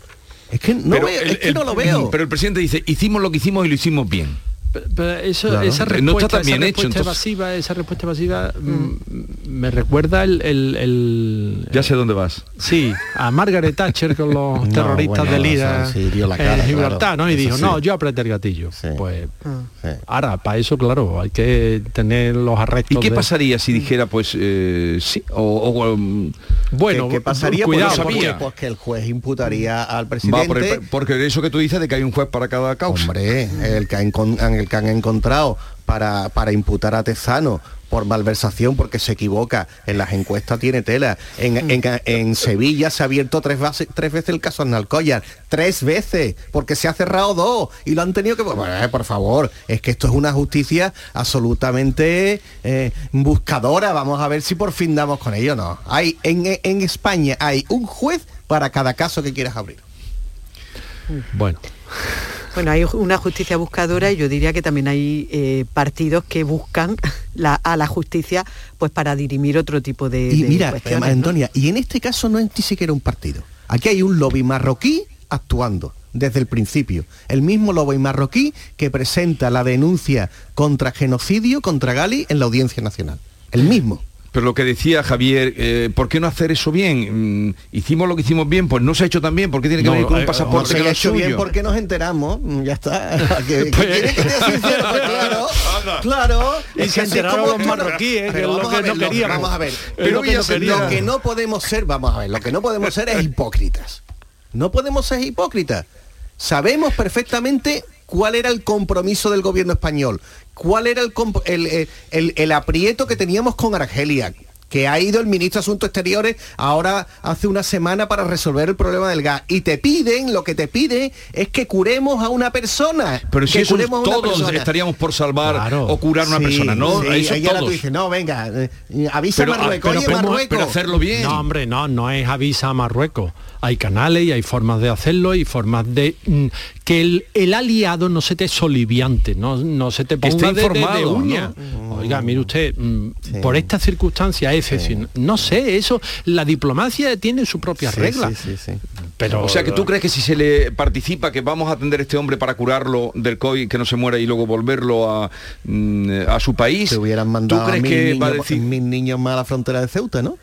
Es que no, Pero veo- el- es que el- no lo veo. Pero el presidente dice, hicimos lo que hicimos y lo hicimos bien. Pero eso, Claro. esa No está respuesta, tan bien esa hecho, respuesta entonces. esa respuesta evasiva mm, me recuerda el, el- el- Ya sé dónde vas. Sí, a Margaret Thatcher con los No, terroristas bueno, del IRA eso sí, dio la en cara, Gibraltar, claro. ¿no? Y Eso dijo, sí. no, yo apreté el gatillo. Pues Sí. ahora, para eso, claro, hay que tener los arrestos. ¿Y qué de- pasaría si dijera, pues, eh, sí? O, o, um, Bueno, ¿Qué, qué pasaría? cuidado, Pues, sabía. pues que el juez imputaría al presidente. por el- porque eso que tú dices de que hay un juez para cada causa. Hombre, el que, han, el que han encontrado para, para imputar a Tezano por malversación porque se equivoca en las encuestas tiene tela. En, en- en Sevilla se ha abierto tres, base- tres veces el caso Arnalcollar. Tres veces, porque se ha cerrado dos y lo han tenido que... Eh, por favor, es que esto es una justicia absolutamente eh, buscadora. Vamos a ver si por fin damos con ello. No, hay en, en España hay un juez para cada caso que quieras abrir. Bueno. Bueno, hay una justicia buscadora y yo diría que también hay eh, partidos que buscan la- a la justicia pues para dirimir otro tipo de, Y de mira, cuestiones, ¿no? Antonia, y en este caso no es ni siquiera un partido. Aquí hay un lobby marroquí actuando desde el principio. El mismo lobby marroquí que presenta la denuncia contra genocidio contra Gali en la Audiencia Nacional. El mismo. Pero lo que decía Javier, eh, ¿por qué no hacer eso bien? Mm, hicimos lo que hicimos bien, pues no se ha hecho tan bien, ¿por qué tiene que No, venir con eh, un pasaporte No se que ha no es hecho bien suyo? porque nos enteramos. Mm, Ya está. ¿Qué, qué Pues- quiere que te sincero? Pues claro, claro. Y se enteraron los marroquíes, que Pero es lo vamos que a ver, no lo- queríamos. Vamos a ver. Pero lo no lo que no podemos ser, vamos a ver, lo que no podemos ser es hipócritas. No podemos ser hipócritas. Sabemos perfectamente cuál era el compromiso del gobierno español, cuál era el, comp- el, el- aprieto que teníamos con Argelia, que ha ido el ministro de Asuntos Exteriores ahora hace una semana para resolver el problema del gas. Y te piden, lo que te piden es que curemos a una persona. Pero si que eso curemos a una todos persona. estaríamos por salvar o curar a una Sí, persona, ¿no? sí, Eso ahí ahora tú todos. dices, no, venga, eh, avisa Pero, a ah, Marruecos, pero oye, ¿cómo- Marruecos. pero hacerlo bien. No, hombre, no, no es avisa a Marruecos. Hay canales y hay formas de hacerlo y formas de mm, que el, el aliado no se te soliviante, no, no se te ponga esté de, de- de informado, uña. Oiga, mire usted, mm, por esta circunstancia excepcional, no sé, eso, la diplomacia tiene sus propias Sí, reglas. sí, sí, sí. Pero, o sea que tú crees que si se le participa que vamos a atender a este hombre para curarlo del COVID, que no se muera y luego volverlo a, mm, a su país, Te hubieran ¿tú mandado mil, que niños, va a decir mil niños más a la frontera de Ceuta, ¿no?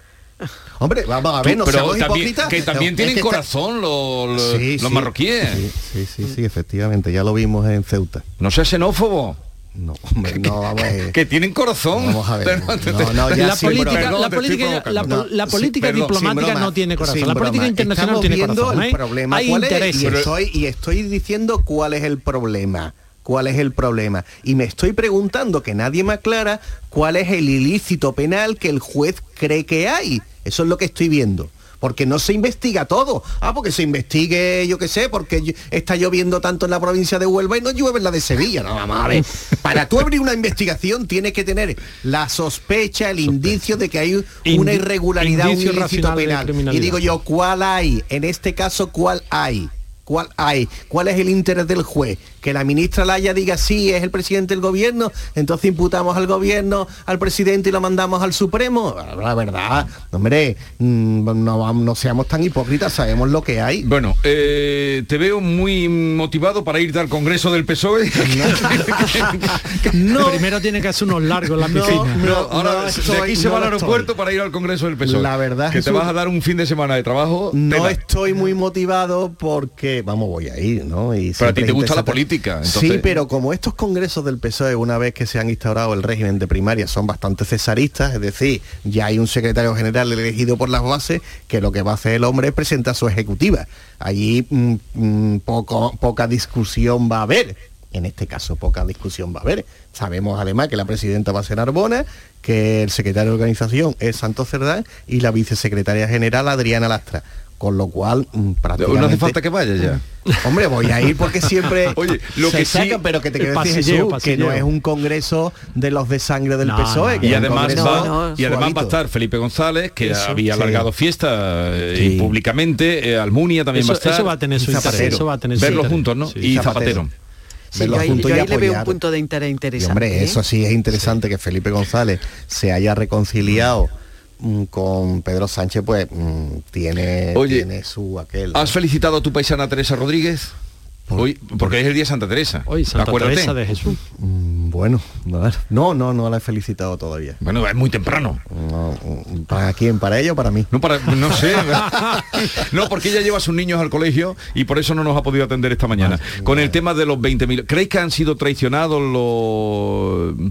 Hombre, vamos a ver, no pero seamos también- hipócritas. que también tienen es que está- corazón los, los- Sí, los sí, marroquíes. Sí, sí, sí, sí, efectivamente, ya lo vimos en Ceuta. No seas xenófobo. No, hombre, no, vamos a ver. Que tienen corazón. Vamos a ver. No, no, ya la sí, política, la política, la, provocando. la No, política sí, perdón, diplomática broma, no tiene corazón. La política broma. internacional no Estamos tiene corazón. el ¿eh? problema Hay cuál es, y estoy, y estoy diciendo cuál es el problema. ¿Cuál es el problema? Y me estoy preguntando que nadie me aclara cuál es el ilícito penal que el juez cree que hay. Eso es lo que estoy viendo. Porque no se investiga todo. Ah, porque se investigue, yo qué sé, porque está lloviendo tanto en la provincia de Huelva y no llueve en la de Sevilla. No, vamos a ver. Para tú abrir una investigación tienes que tener la sospecha, el indicio de que hay una irregularidad, un ilícito penal. Y digo yo, ¿cuál hay? En este caso, ¿cuál hay? ¿Cuál hay? ¿Cuál es el interés del juez? Que la ministra Laya diga sí, es el presidente del gobierno, entonces imputamos al gobierno, al presidente y lo mandamos al Supremo. La verdad, hombre, mm, no, no seamos tan hipócritas, sabemos lo que hay. Bueno, eh, te veo muy motivado para irte al Congreso del PSOE. No. Primero tiene que hacer unos largos en la piscina. No, ahora de aquí se va al aeropuerto para ir al Congreso del PSOE. La verdad que te vas a dar un fin de semana de trabajo. No tela. estoy muy motivado porque, vamos, voy a ir, ¿no? Y Pero a ti te gusta la interesante- política, Sí, pero como estos congresos del PSOE, una vez que se han instaurado el régimen de primaria, son bastante cesaristas, es decir, ya hay un secretario general elegido por las bases, que lo que va a hacer el hombre es presentar su ejecutiva. Allí mm, mm, poco, poca discusión va a haber. En este caso, poca discusión va a haber. Sabemos además que la presidenta va a ser Arbona, que el secretario de organización es Santos Cerdán y la vicesecretaria general Adriana Lastra. Con lo cual, mm, prácticamente... No hace falta que vaya ya. Hombre, voy a ir porque siempre Oye, lo se que sí- saca, pero que te quiero decir Jesús, que no es un congreso de los de sangre del No, PSOE. no. que Y además, va, y además va a estar Felipe González, que Eso, había sí. alargado fiesta eh, Sí. y públicamente, eh, Almunia también Eso, va a estar. eso va a tener su interés. Zapatero. Eso va a tener su Verlos juntos, ¿no? Sí. y Zapatero. Zapatero. Sí, Verlos yo ahí, juntos yo y ahí le veo un punto de interés Y, interesante. hombre, ¿eh? eso sí es interesante que Felipe González se haya reconciliado con Pedro Sánchez, pues mm, tiene, Oye, tiene su aquel. ¿Has felicitado a tu paisana Teresa Rodríguez? Hoy, porque es el día de Santa Teresa. Hoy Santa Acuérdate. Teresa de Jesús. Mm, Bueno, a ver. no, no, no la he felicitado todavía. Bueno, es muy temprano. No, mm, ¿Para quién? ¿Para ella o para mí? No, para, no sé. no, porque ella lleva a sus niños al colegio y por eso no nos ha podido atender esta mañana. Con el tema de los 20.000. ¿Creéis que han sido traicionados los mm,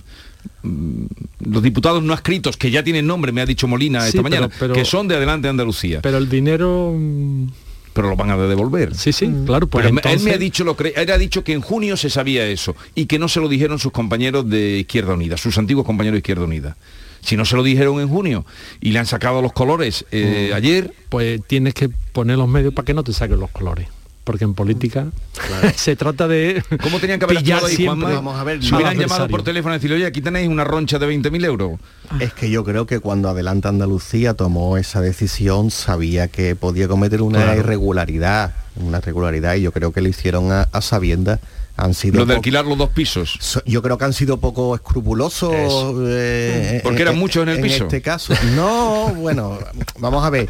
los diputados no adscritos que ya tienen nombre, me ha dicho Molina Sí, esta mañana, pero- pero- que son de Adelante Andalucía, pero, Pero el dinero... mm, lo van a devolver. Sí, sí, claro. Pues Pero entonces, él me ha dicho lo cre- él ha dicho que en junio se sabía eso y que no se lo dijeron sus compañeros de Izquierda Unida, sus antiguos compañeros de Izquierda Unida. Si no se lo dijeron en junio y le han sacado los colores eh, ayer, pues tienes que poner los medios para que no te saquen los colores. Porque en política se trata de ¿cómo tenían que haber pillar actuado ahí, siempre Juanma? Vamos a ver, Si hubieran llamado por teléfono y decirle, oye, aquí tenéis una roncha de 20.000 euros. Es que yo creo que cuando Adelanta Andalucía tomó esa decisión sabía que podía cometer una Claro. irregularidad, una irregularidad y yo creo que lo hicieron a, a sabiendas. Han sido Lo de alquilar los dos pisos. so- yo creo que han sido poco escrupulosos eh, Porque eran muchos en el piso. este caso no bueno vamos a ver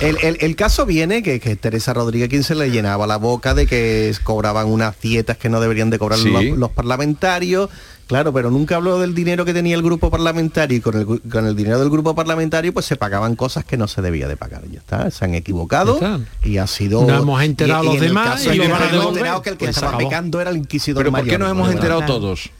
el, el- el caso viene que, que Teresa Rodríguez quien se le llenaba la boca de que cobraban unas dietas que no deberían de cobrar Sí. los, los parlamentarios claro pero nunca habló del dinero que tenía el grupo parlamentario y con el, con el dinero del grupo parlamentario pues se pagaban cosas que no se debía de pagar ya está se han equivocado está. y ha sido Nos hemos enterado y- y los demás caso y lo hemos enterado que el que Pues estaba pecando era el inquisidor Pero ¿por qué mayor. nos hemos enterado claro. todos?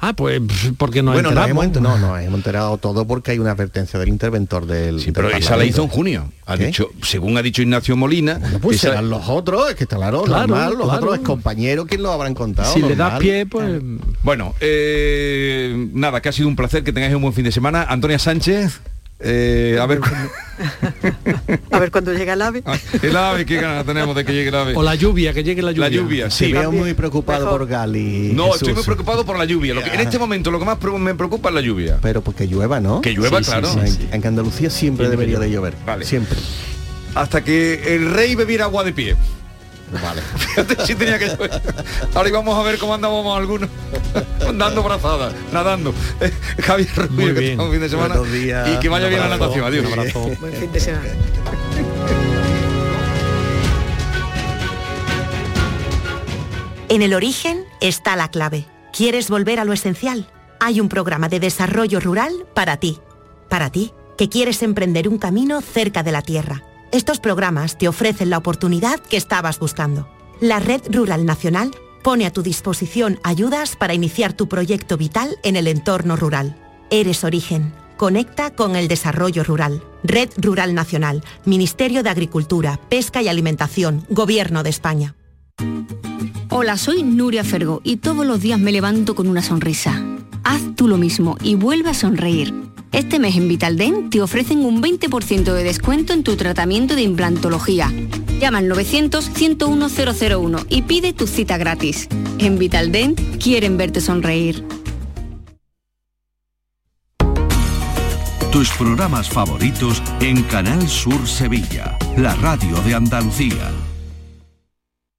Ah, pues porque nos bueno, nos hemos, no, no, hemos enterado todo porque hay una advertencia del interventor del. Sí, pero del esa la hizo en junio. Ha ¿Qué? dicho, según ha dicho Ignacio Molina, Bueno, pues esa- serán los otros, es que está claro, Claro, normal, los claro. otros compañeros, ¿quién lo habrán contado? Si le das pie, pues... Bueno, eh, nada, que ha sido un placer, que tengáis un buen fin de semana. Antonia Sánchez, eh, a ver, A ver cuando llega el ave. el ave, qué ganas tenemos de que llegue el ave. O la lluvia, que llegue la lluvia. La lluvia, Te sí. veo muy preocupado Mejor. por Gali. No, Jesús. estoy muy preocupado por la lluvia. Lo que- en este momento lo que más me preocupa es la lluvia. Pero porque llueva, ¿no? Que llueva, Sí, sí, claro. En, en Andalucía siempre Siempre debería de llover. Vale. Siempre. Hasta que el rey bebiera agua de pie. Vale. Fíjate si tenía que llover. Ahora íbamos a ver cómo andábamos algunos. Dando brazadas, nadando. Eh, Javier Muy Rubio, que bien. tenga un fin de semana. Buenos días. Y que vaya bien la natación. Adiós. Un abrazo. Buen fin de semana. En el origen está la clave. ¿Quieres volver a lo esencial? Hay un programa de desarrollo rural para ti. Para ti, que quieres emprender un camino cerca de la tierra. Estos programas te ofrecen la oportunidad que estabas buscando. La Red Rural Nacional pone a tu disposición ayudas para iniciar tu proyecto vital en el entorno rural. Eres origen. Conecta con el desarrollo rural. Red Rural Nacional, Ministerio de Agricultura, Pesca y Alimentación, Gobierno de España. Hola, soy Nuria Fergo y todos los días me levanto con una sonrisa. Haz tú lo mismo y vuelve a sonreír. Este mes en Vitaldent te ofrecen un 20% de descuento en tu tratamiento de implantología. Llama al 900-101-001 y pide tu cita gratis. En Vitaldent quieren verte sonreír. Tus programas favoritos en Canal Sur Sevilla, la radio de Andalucía.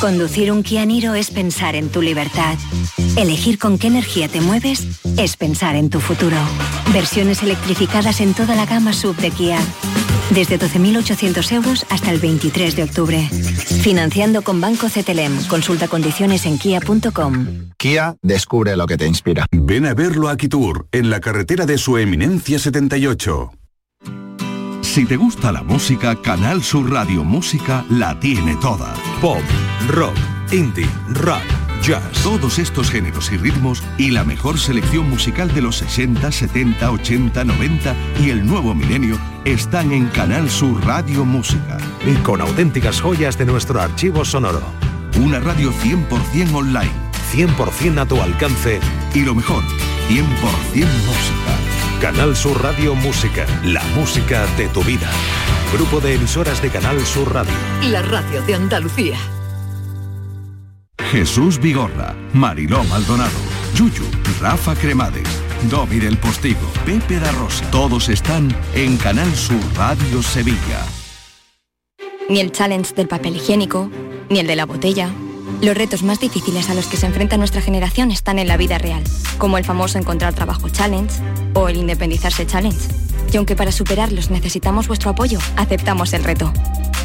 Conducir un Kia Niro es pensar en tu libertad. Elegir con qué energía te mueves es pensar en tu futuro. Versiones electrificadas en toda la gama sub de Kia. Desde 12.800 euros hasta el 23 de octubre. Financiando con Banco CTLM. Consulta condiciones en kia.com. Kia, descubre lo que te inspira. Ven a verlo a Kitur, en la carretera de su eminencia 78. Si te gusta la música, Canal Sur Radio Música la tiene toda. Pop, rock, indie, rock, jazz. Todos estos géneros y ritmos y la mejor selección musical de los 60, 70, 80, 90 y el nuevo milenio están en Canal Sur Radio Música. Y con auténticas joyas de nuestro archivo sonoro. Una radio 100% online. 100% a tu alcance. Y lo mejor, 100% música. Canal Sur Radio Música, la música de tu vida. Grupo de emisoras de Canal Sur Radio. La radio de Andalucía. Jesús Vigorra, Mariló Maldonado, Yuyu, Rafa Cremades, Domi del Postigo, Pepe da Rosa. Todos están en Canal Sur Radio Sevilla. Ni el challenge del papel higiénico, ni el de la botella. Los retos más difíciles a los que se enfrenta nuestra generación están en la vida real, como el famoso encontrar trabajo challenge o el independizarse challenge. Y aunque para superarlos necesitamos vuestro apoyo, aceptamos el reto.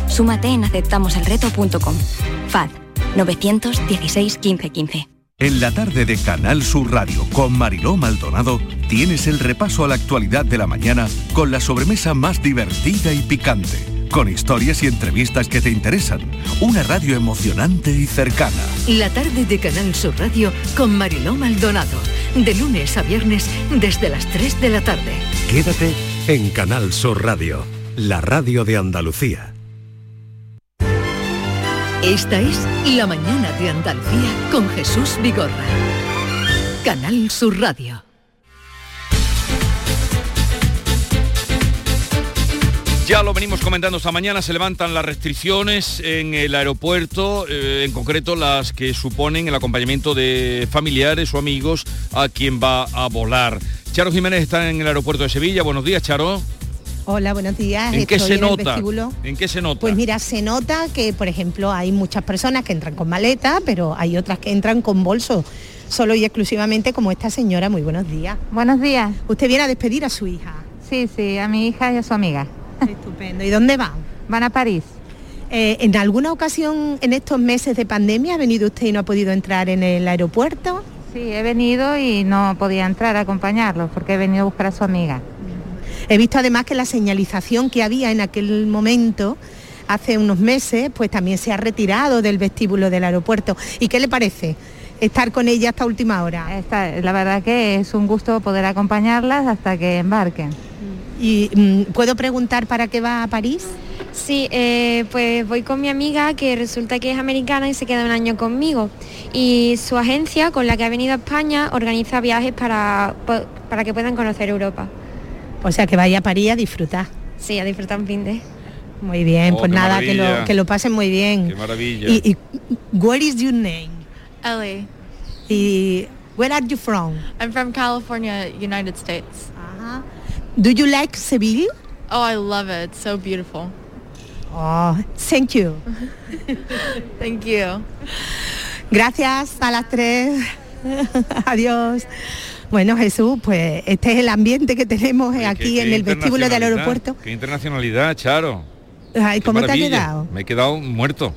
Súmate en aceptamoselreto.com. FAD 916 1515. En la tarde de Canal Sur Radio con Mariló Maldonado tienes el repaso a la actualidad de la mañana con la sobremesa más divertida y picante, con historias y entrevistas que te interesan, una radio emocionante y cercana. La tarde de Canal Sur Radio con Mariló Maldonado. De lunes a viernes desde las 3 de la tarde. Quédate en Canal Sur Radio, la radio de Andalucía. Esta es La mañana de Andalucía con Jesús Vigorra. Canal Sur Radio. Ya lo venimos comentando esta mañana, se levantan las restricciones en el aeropuerto, eh, en concreto las que suponen el acompañamiento de familiares o amigos a quien va a volar. Charo Jiménez está en el aeropuerto de Sevilla. Buenos días, Charo. Hola, buenos días. ¿En qué se nota? ¿En qué se nota? Pues mira, se nota que, por ejemplo, hay muchas personas que entran con maleta, pero hay otras que entran con bolso, solo y exclusivamente como esta señora. Muy buenos días. Buenos días. Usted viene a despedir a su hija. Sí, sí, a mi hija y a su amiga. Estupendo. ¿Y dónde van? Van a París. Eh, ¿En alguna ocasión en estos meses de pandemia ha venido usted y no ha podido entrar en el aeropuerto? Sí, he venido y no podía entrar a acompañarlos porque he venido a buscar a su amiga. He visto además que la señalización que había en aquel momento, hace unos meses, pues también se ha retirado del vestíbulo del aeropuerto. ¿Y qué le parece estar con ella hasta última hora? Esta- la verdad que es un gusto poder acompañarlas hasta que embarquen. ¿Y mm, puedo preguntar para qué va a París? Sí, eh, pues voy con mi amiga que resulta que es americana y se queda un año conmigo. Y su agencia, con la que ha venido a España, organiza viajes para, para que puedan conocer Europa. O sea, que vaya a París a disfrutar. Sí, a disfrutar un fin de. Muy bien, Oh, pues nada, que lo, que lo pasen muy bien. Qué maravilla. Y, y what is your name? Ellie. Y where are you from? I'm from California, United States. Do you like Seville? Oh, I love it. It's so beautiful. Oh, thank you. Thank you. Gracias a las tres. Adiós. Bueno, Jesús, pues este es el ambiente que tenemos aquí qué en el vestíbulo del aeropuerto. Qué internacionalidad, Charo. Ay, Qué ¿cómo te ha quedado? Me he quedado muerto.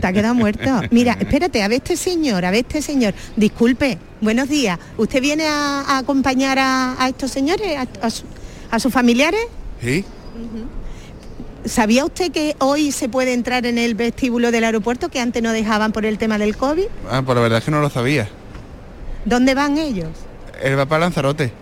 Te ha quedado muerto. Mira, espérate, a ver este señor, a ver este señor. Disculpe, buenos días. ¿Usted viene a, a acompañar a, a estos señores, a, a su- a sus familiares? Sí, ¿Sabía usted que hoy se puede entrar en el vestíbulo del aeropuerto que antes no dejaban por el tema del COVID? ah, pues la verdad es que no lo sabía. ¿Dónde van ellos? Él va para Lanzarote.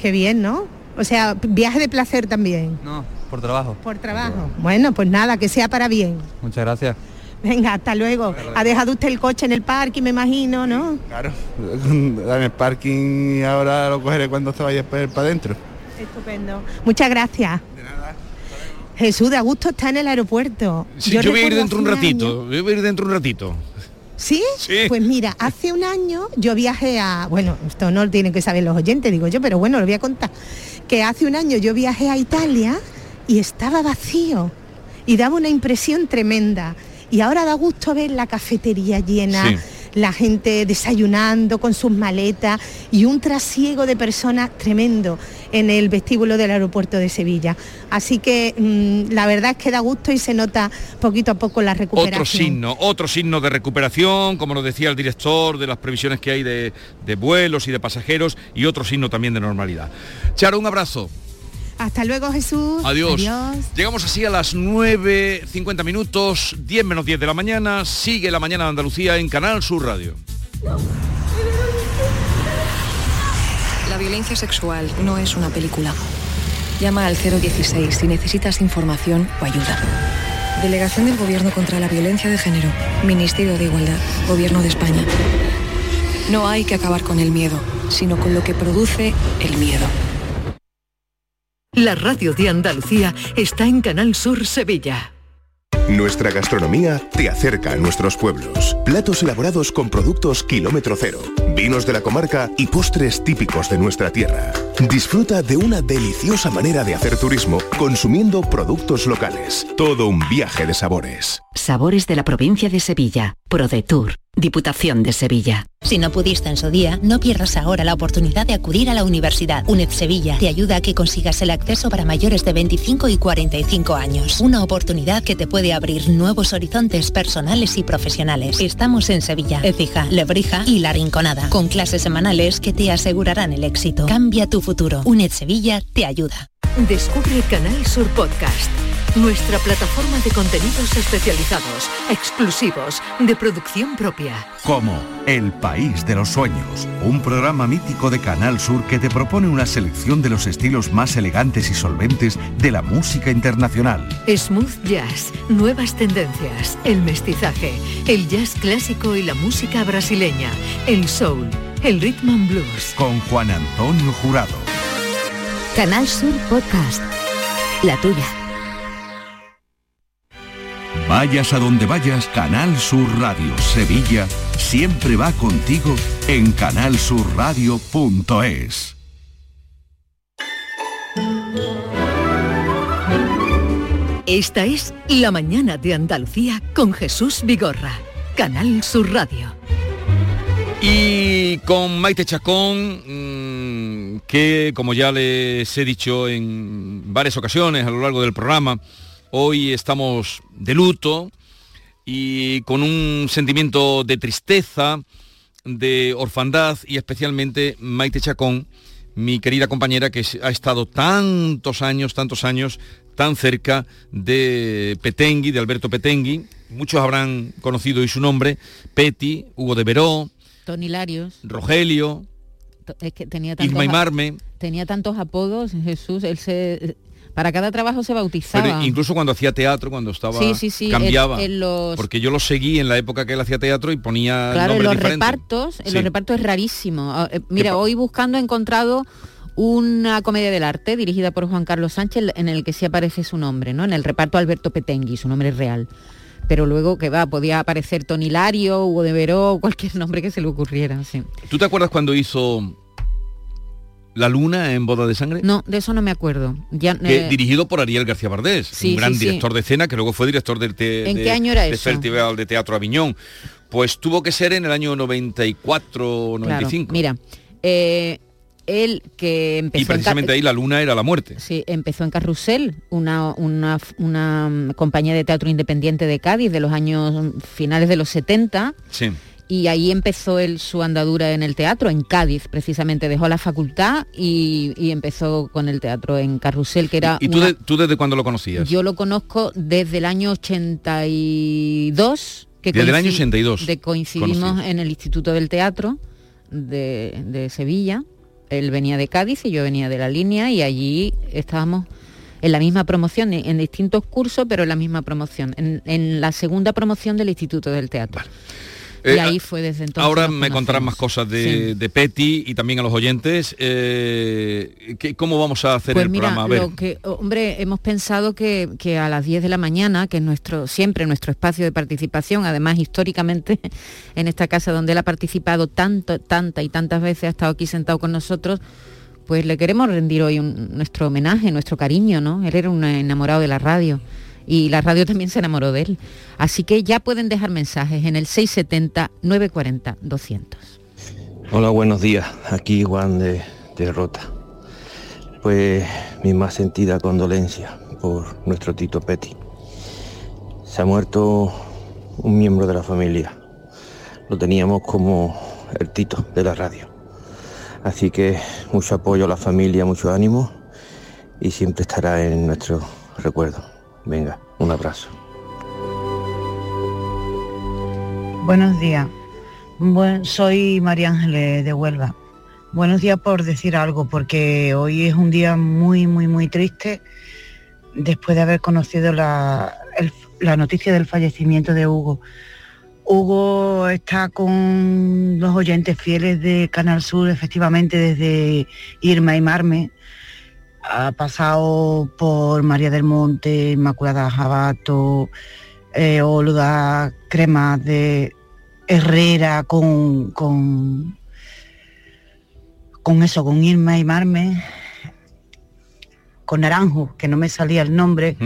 Qué bien, ¿no? O sea, viaje de placer también, No, por trabajo. por trabajo. Bueno, pues nada, que sea para bien. Muchas gracias. Venga, hasta luego. Ha dejado usted el coche en el parque, me imagino, ¿no? Claro. En el parking y ahora lo cogeré cuando se vaya para adentro. Estupendo. Muchas gracias. Jesús, de Augusto está en el aeropuerto. Sí, yo, voy a ir dentro un ratito. año- Yo voy a ir dentro un ratito. ¿Sí? Pues mira, hace un año yo viajé a, bueno, esto no lo tienen que saber los oyentes, digo yo, pero bueno, lo voy a contar. Que hace un año yo viajé a Italia y estaba vacío y daba una impresión tremenda. Y ahora da gusto ver la cafetería llena, Sí. la gente desayunando con sus maletas y un trasiego de personas tremendo en el vestíbulo del aeropuerto de Sevilla. Así que mm, la verdad es que da gusto y se nota poquito a poco la recuperación. Otro signo, otro signo de recuperación, como nos decía el director, de las previsiones que hay de, de vuelos y de pasajeros, y otro signo también de normalidad. Charo, un abrazo. Hasta luego Jesús. Adiós. Llegamos así a las 9.50 minutos, 10 menos 10 de la mañana. Sigue la mañana de Andalucía en Canal Sur Radio. La violencia sexual no es una película. Llama al 016 si necesitas información o ayuda. Delegación del Gobierno contra la Violencia de Género. Ministerio de Igualdad. Gobierno de España. No hay que acabar con el miedo, sino con lo que produce el miedo. La radio de Andalucía está en Canal Sur Sevilla. Nuestra gastronomía te acerca a nuestros pueblos. Platos elaborados con productos kilómetro cero, vinos de la comarca y postres típicos de nuestra tierra. Disfruta de una deliciosa manera de hacer turismo consumiendo productos locales. Todo un viaje de sabores. Sabores de la provincia de Sevilla. ProDetour. Diputación de Sevilla. Si no pudiste en su día, no pierdas ahora la oportunidad de acudir a la universidad. UNED Sevilla te ayuda a que consigas el acceso para mayores de 25 y 45 años. Una oportunidad que te puede abrir nuevos horizontes personales y profesionales. Estamos en Sevilla, Écija, Lebrija y La Rinconada, con clases semanales que te asegurarán el éxito. Cambia tu futuro. UNED Sevilla te ayuda. Descubre Canal Sur Podcast, nuestra plataforma de contenidos especializados, exclusivos, de producción propia. Como El País de los Sueños, un programa mítico de Canal Sur que te propone una selección de los estilos más elegantes y solventes de la música internacional. Smooth Jazz, nuevas tendencias, el mestizaje, el jazz clásico y la música brasileña, el soul, el rhythm and blues. Con Juan Antonio Jurado. Canal Sur Podcast. La tuya. Vayas a donde vayas, Canal Sur Radio Sevilla siempre va contigo en canalsurradio.es. Esta es La Mañana de Andalucía con Jesús Vigorra, Canal Sur Radio. Y con Maite Chacón, mm, que como ya les he dicho en varias ocasiones a lo largo del programa, hoy estamos de luto y con un sentimiento de tristeza, de orfandad y especialmente Maite Chacón, mi querida compañera que ha estado tantos años, tantos años tan cerca de Petengui, de Alberto Petengui. Muchos habrán conocido hoy su nombre, Peti, Hugo de Veró, Tony Larios. Rogelio, Es que tenía tantos, Irma y Marme, tenía tantos apodos, Jesús, él se para cada trabajo se bautizaba. pero incluso cuando hacía teatro, cuando estaba Sí, sí, sí, cambiaba. en- en los- Porque yo lo seguí en la época que él hacía teatro y ponía Claro, en los diferentes. repartos, en los repartos es rarísimo. Ah, eh, Mira, hoy buscando he encontrado una comedia del arte dirigida por Juan Carlos Sánchez en el que sí aparece su nombre, ¿no? En el reparto Alberto Petengui, su nombre es real. Pero luego que va, podía aparecer Tony Lario, Hugo de Veró, cualquier nombre que se le ocurriera, sí. ¿Tú te acuerdas cuando hizo La Luna en Boda de Sangre? No, de eso no me acuerdo. Ya, Que, eh, dirigido por Ariel García Bardés, Sí, un gran sí, director de escena que luego fue director del te- ¿En de- qué año era eso? Festival de Teatro Aviñón. Pues tuvo que ser en el año 94 o claro, 95. mira, eh, él que empezó y precisamente ahí La Luna era la muerte. Sí, empezó en Carrusel, una, una, una, mm, compañía de teatro independiente de Cádiz de los años mm, finales de los 70 Sí. y ahí empezó él su andadura en el teatro, en Cádiz precisamente. Dejó la facultad y, y empezó con el teatro en Carrusel, que era... ¿Y tú, una- de- tú desde cuándo lo conocías? yo lo conozco desde el año 82. Que Desde el año coinci- 82 De coincidimos en el Instituto del Teatro de, de Sevilla. Él venía de Cádiz y yo venía de la línea y allí estábamos en la misma promoción, en, distintos cursos, pero en la misma promoción, en la segunda promoción del Instituto del Teatro. Eh, y ahí fue desde entonces. Ahora me contarán más cosas de, Sí. de Petty y también a los oyentes. Eh, ¿qué- ¿Cómo vamos a hacer Pues el mira, programa? A ver. lo que, hombre, hemos pensado que, que a las 10 de la mañana, que es nuestro, siempre nuestro espacio de participación, además históricamente en esta casa donde él ha participado tanto, tanta y tantas veces, ha estado aquí sentado con nosotros, pues le queremos rendir hoy un- nuestro homenaje, nuestro cariño, ¿no? Él era un enamorado de la radio y la radio también se enamoró de él. Así que ya pueden dejar mensajes en el 670-940-200. Hola, buenos días. Aquí Juan de, de Rota. Pues mi más sentida condolencia por nuestro Tito Petty. Se ha muerto un miembro de la familia. Lo teníamos como el Tito de la radio. Así que mucho apoyo a la familia, mucho ánimo y siempre estará en nuestro recuerdo. Venga, un abrazo. Buenos días. Soy María Ángeles de Huelva. Buenos días por decir algo, porque hoy es un día muy, muy, muy triste después de haber conocido la, la noticia del fallecimiento de Hugo. Hugo está con los oyentes fieles de Canal Sur, efectivamente, desde Irma y Marme. Ha pasado por María del Monte, Inmaculada Jabato, eh, Olga Crema de Herrera con, con, con eso, con Irma y Marme, con Naranjo, que no me salía el nombre.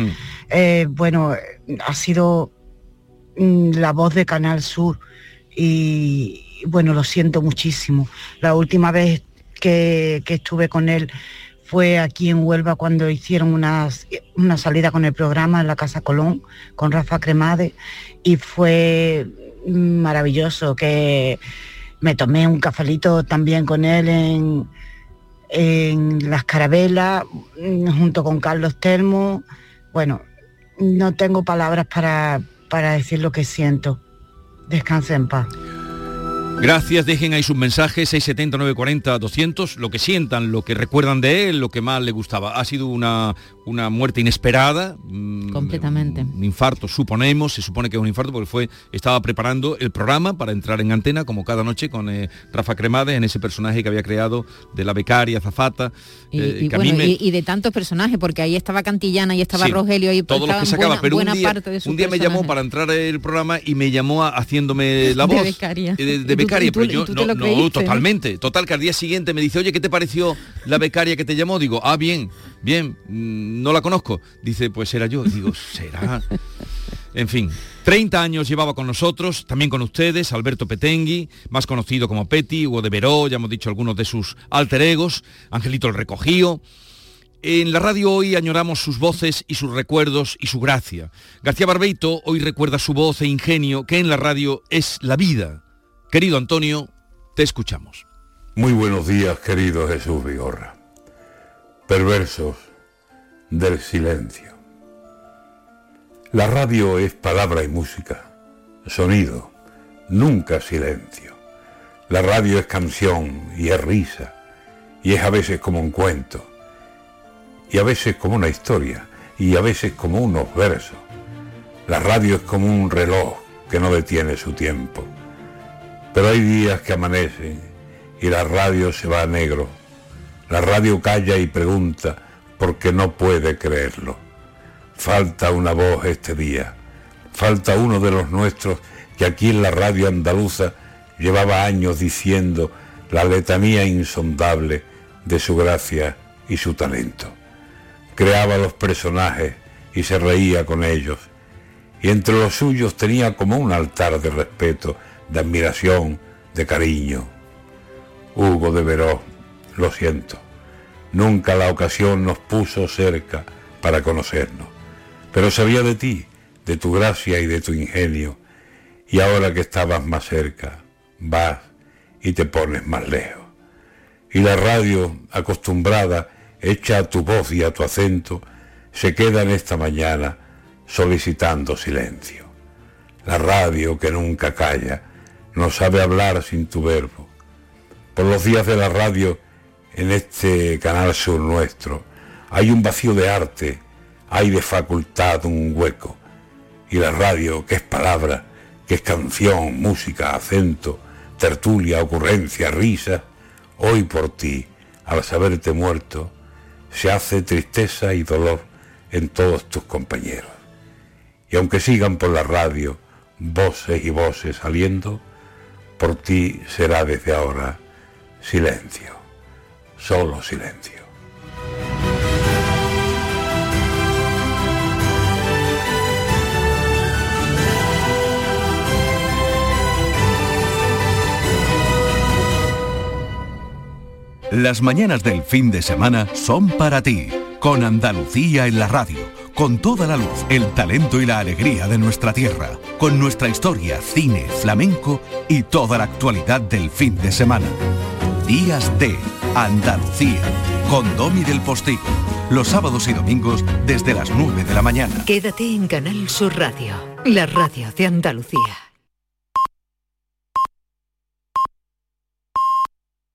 Eh, bueno, ha sido mm, la voz de Canal Sur y bueno, lo siento muchísimo. La última vez que, que estuve con él fue aquí en Huelva cuando hicieron una salida con el programa en la Casa Colón con Rafa Cremade y fue maravilloso que me tomé un cafelito también con él en, en las carabelas junto con Carlos Termo. Bueno, no tengo palabras para, para decir lo que siento. Descanse en paz. Gracias, dejen ahí sus mensajes, 670 940 200, lo que sientan, lo que recuerdan de él, lo que más le gustaba. Ha sido una, una muerte inesperada, mm, Completamente. un infarto, suponemos, se supone que es un infarto porque fue, estaba preparando el programa para entrar en antena, como cada noche, con eh, Rafa Cremades, en ese personaje que había creado de la becaria, Zafata. Y, eh, y que a mí bueno, me- y, y de tantos personajes, porque ahí estaba Cantillana y estaba Sí, Rogelio y todos los que sacaba, buena, pero un buena día, parte de su un día me llamó para entrar el programa y me llamó a- haciéndome la De voz becaria. eh, de, ¿Y de tú- becaria, tú- pero yo creíste, no? totalmente, total que al día siguiente me dice, oye, ¿qué te pareció la becaria que te llamó? Digo, ah, bien, bien, mm, no la conozco. Dice, pues era yo. Digo, será. En fin, 30 años llevaba con nosotros, también con ustedes, Alberto Petengui, más conocido como Peti, Hugo de Veró, ya hemos dicho algunos de sus alter egos, Angelito el Recogido. En la radio hoy añoramos sus voces y sus recuerdos y su gracia. García Barbeito hoy recuerda su voz e ingenio que en la radio es la vida. Querido Antonio, te escuchamos. Muy buenos días, querido Jesús Vigorra. Perversos del silencio. La radio es palabra y música, sonido, nunca silencio. La radio es canción y es risa, y es a veces como un cuento, y a veces como una historia, y a veces como unos versos. La radio es como un reloj que no detiene su tiempo. Pero hay días que amanecen y la radio se va a negro. La radio calla y pregunta porque no puede creerlo. Falta una voz este día. Falta uno de los nuestros que aquí en la radio andaluza llevaba años diciendo la letanía insondable de su gracia y su talento. Creaba los personajes y se reía con ellos. Y entre los suyos tenía como un altar de respeto, de admiración, de cariño. Hugo de Veró, lo siento. Nunca la ocasión nos puso cerca para conocernos. Pero sabía de ti, de tu gracia y de tu ingenio. Y ahora que estabas más cerca, vas y te pones más lejos. Y la radio, acostumbrada, hecha a tu voz y a tu acento, se queda en esta mañana solicitando silencio. La radio que nunca calla, no sabe hablar sin tu verbo. Por los días de la radio, en este canal sur nuestro, hay un vacío de arte, hay de facultad un hueco. Y la radio, que es palabra, que es canción, música, acento, tertulia, ocurrencia, risa, hoy por ti, al saberte muerto, se hace tristeza y dolor en todos tus compañeros. Y aunque sigan por la radio voces y voces saliendo, por ti será desde ahora silencio, solo silencio. Las mañanas del fin de semana son para ti, con Andalucía en la radio, con toda la luz, el talento y la alegría de nuestra tierra, con nuestra historia, cine, flamenco y toda la actualidad del fin de semana. Días de Andalucía, con Domi del Postigo, los sábados y domingos desde las 9 de la mañana. Quédate en Canal Sur Radio, la radio de Andalucía.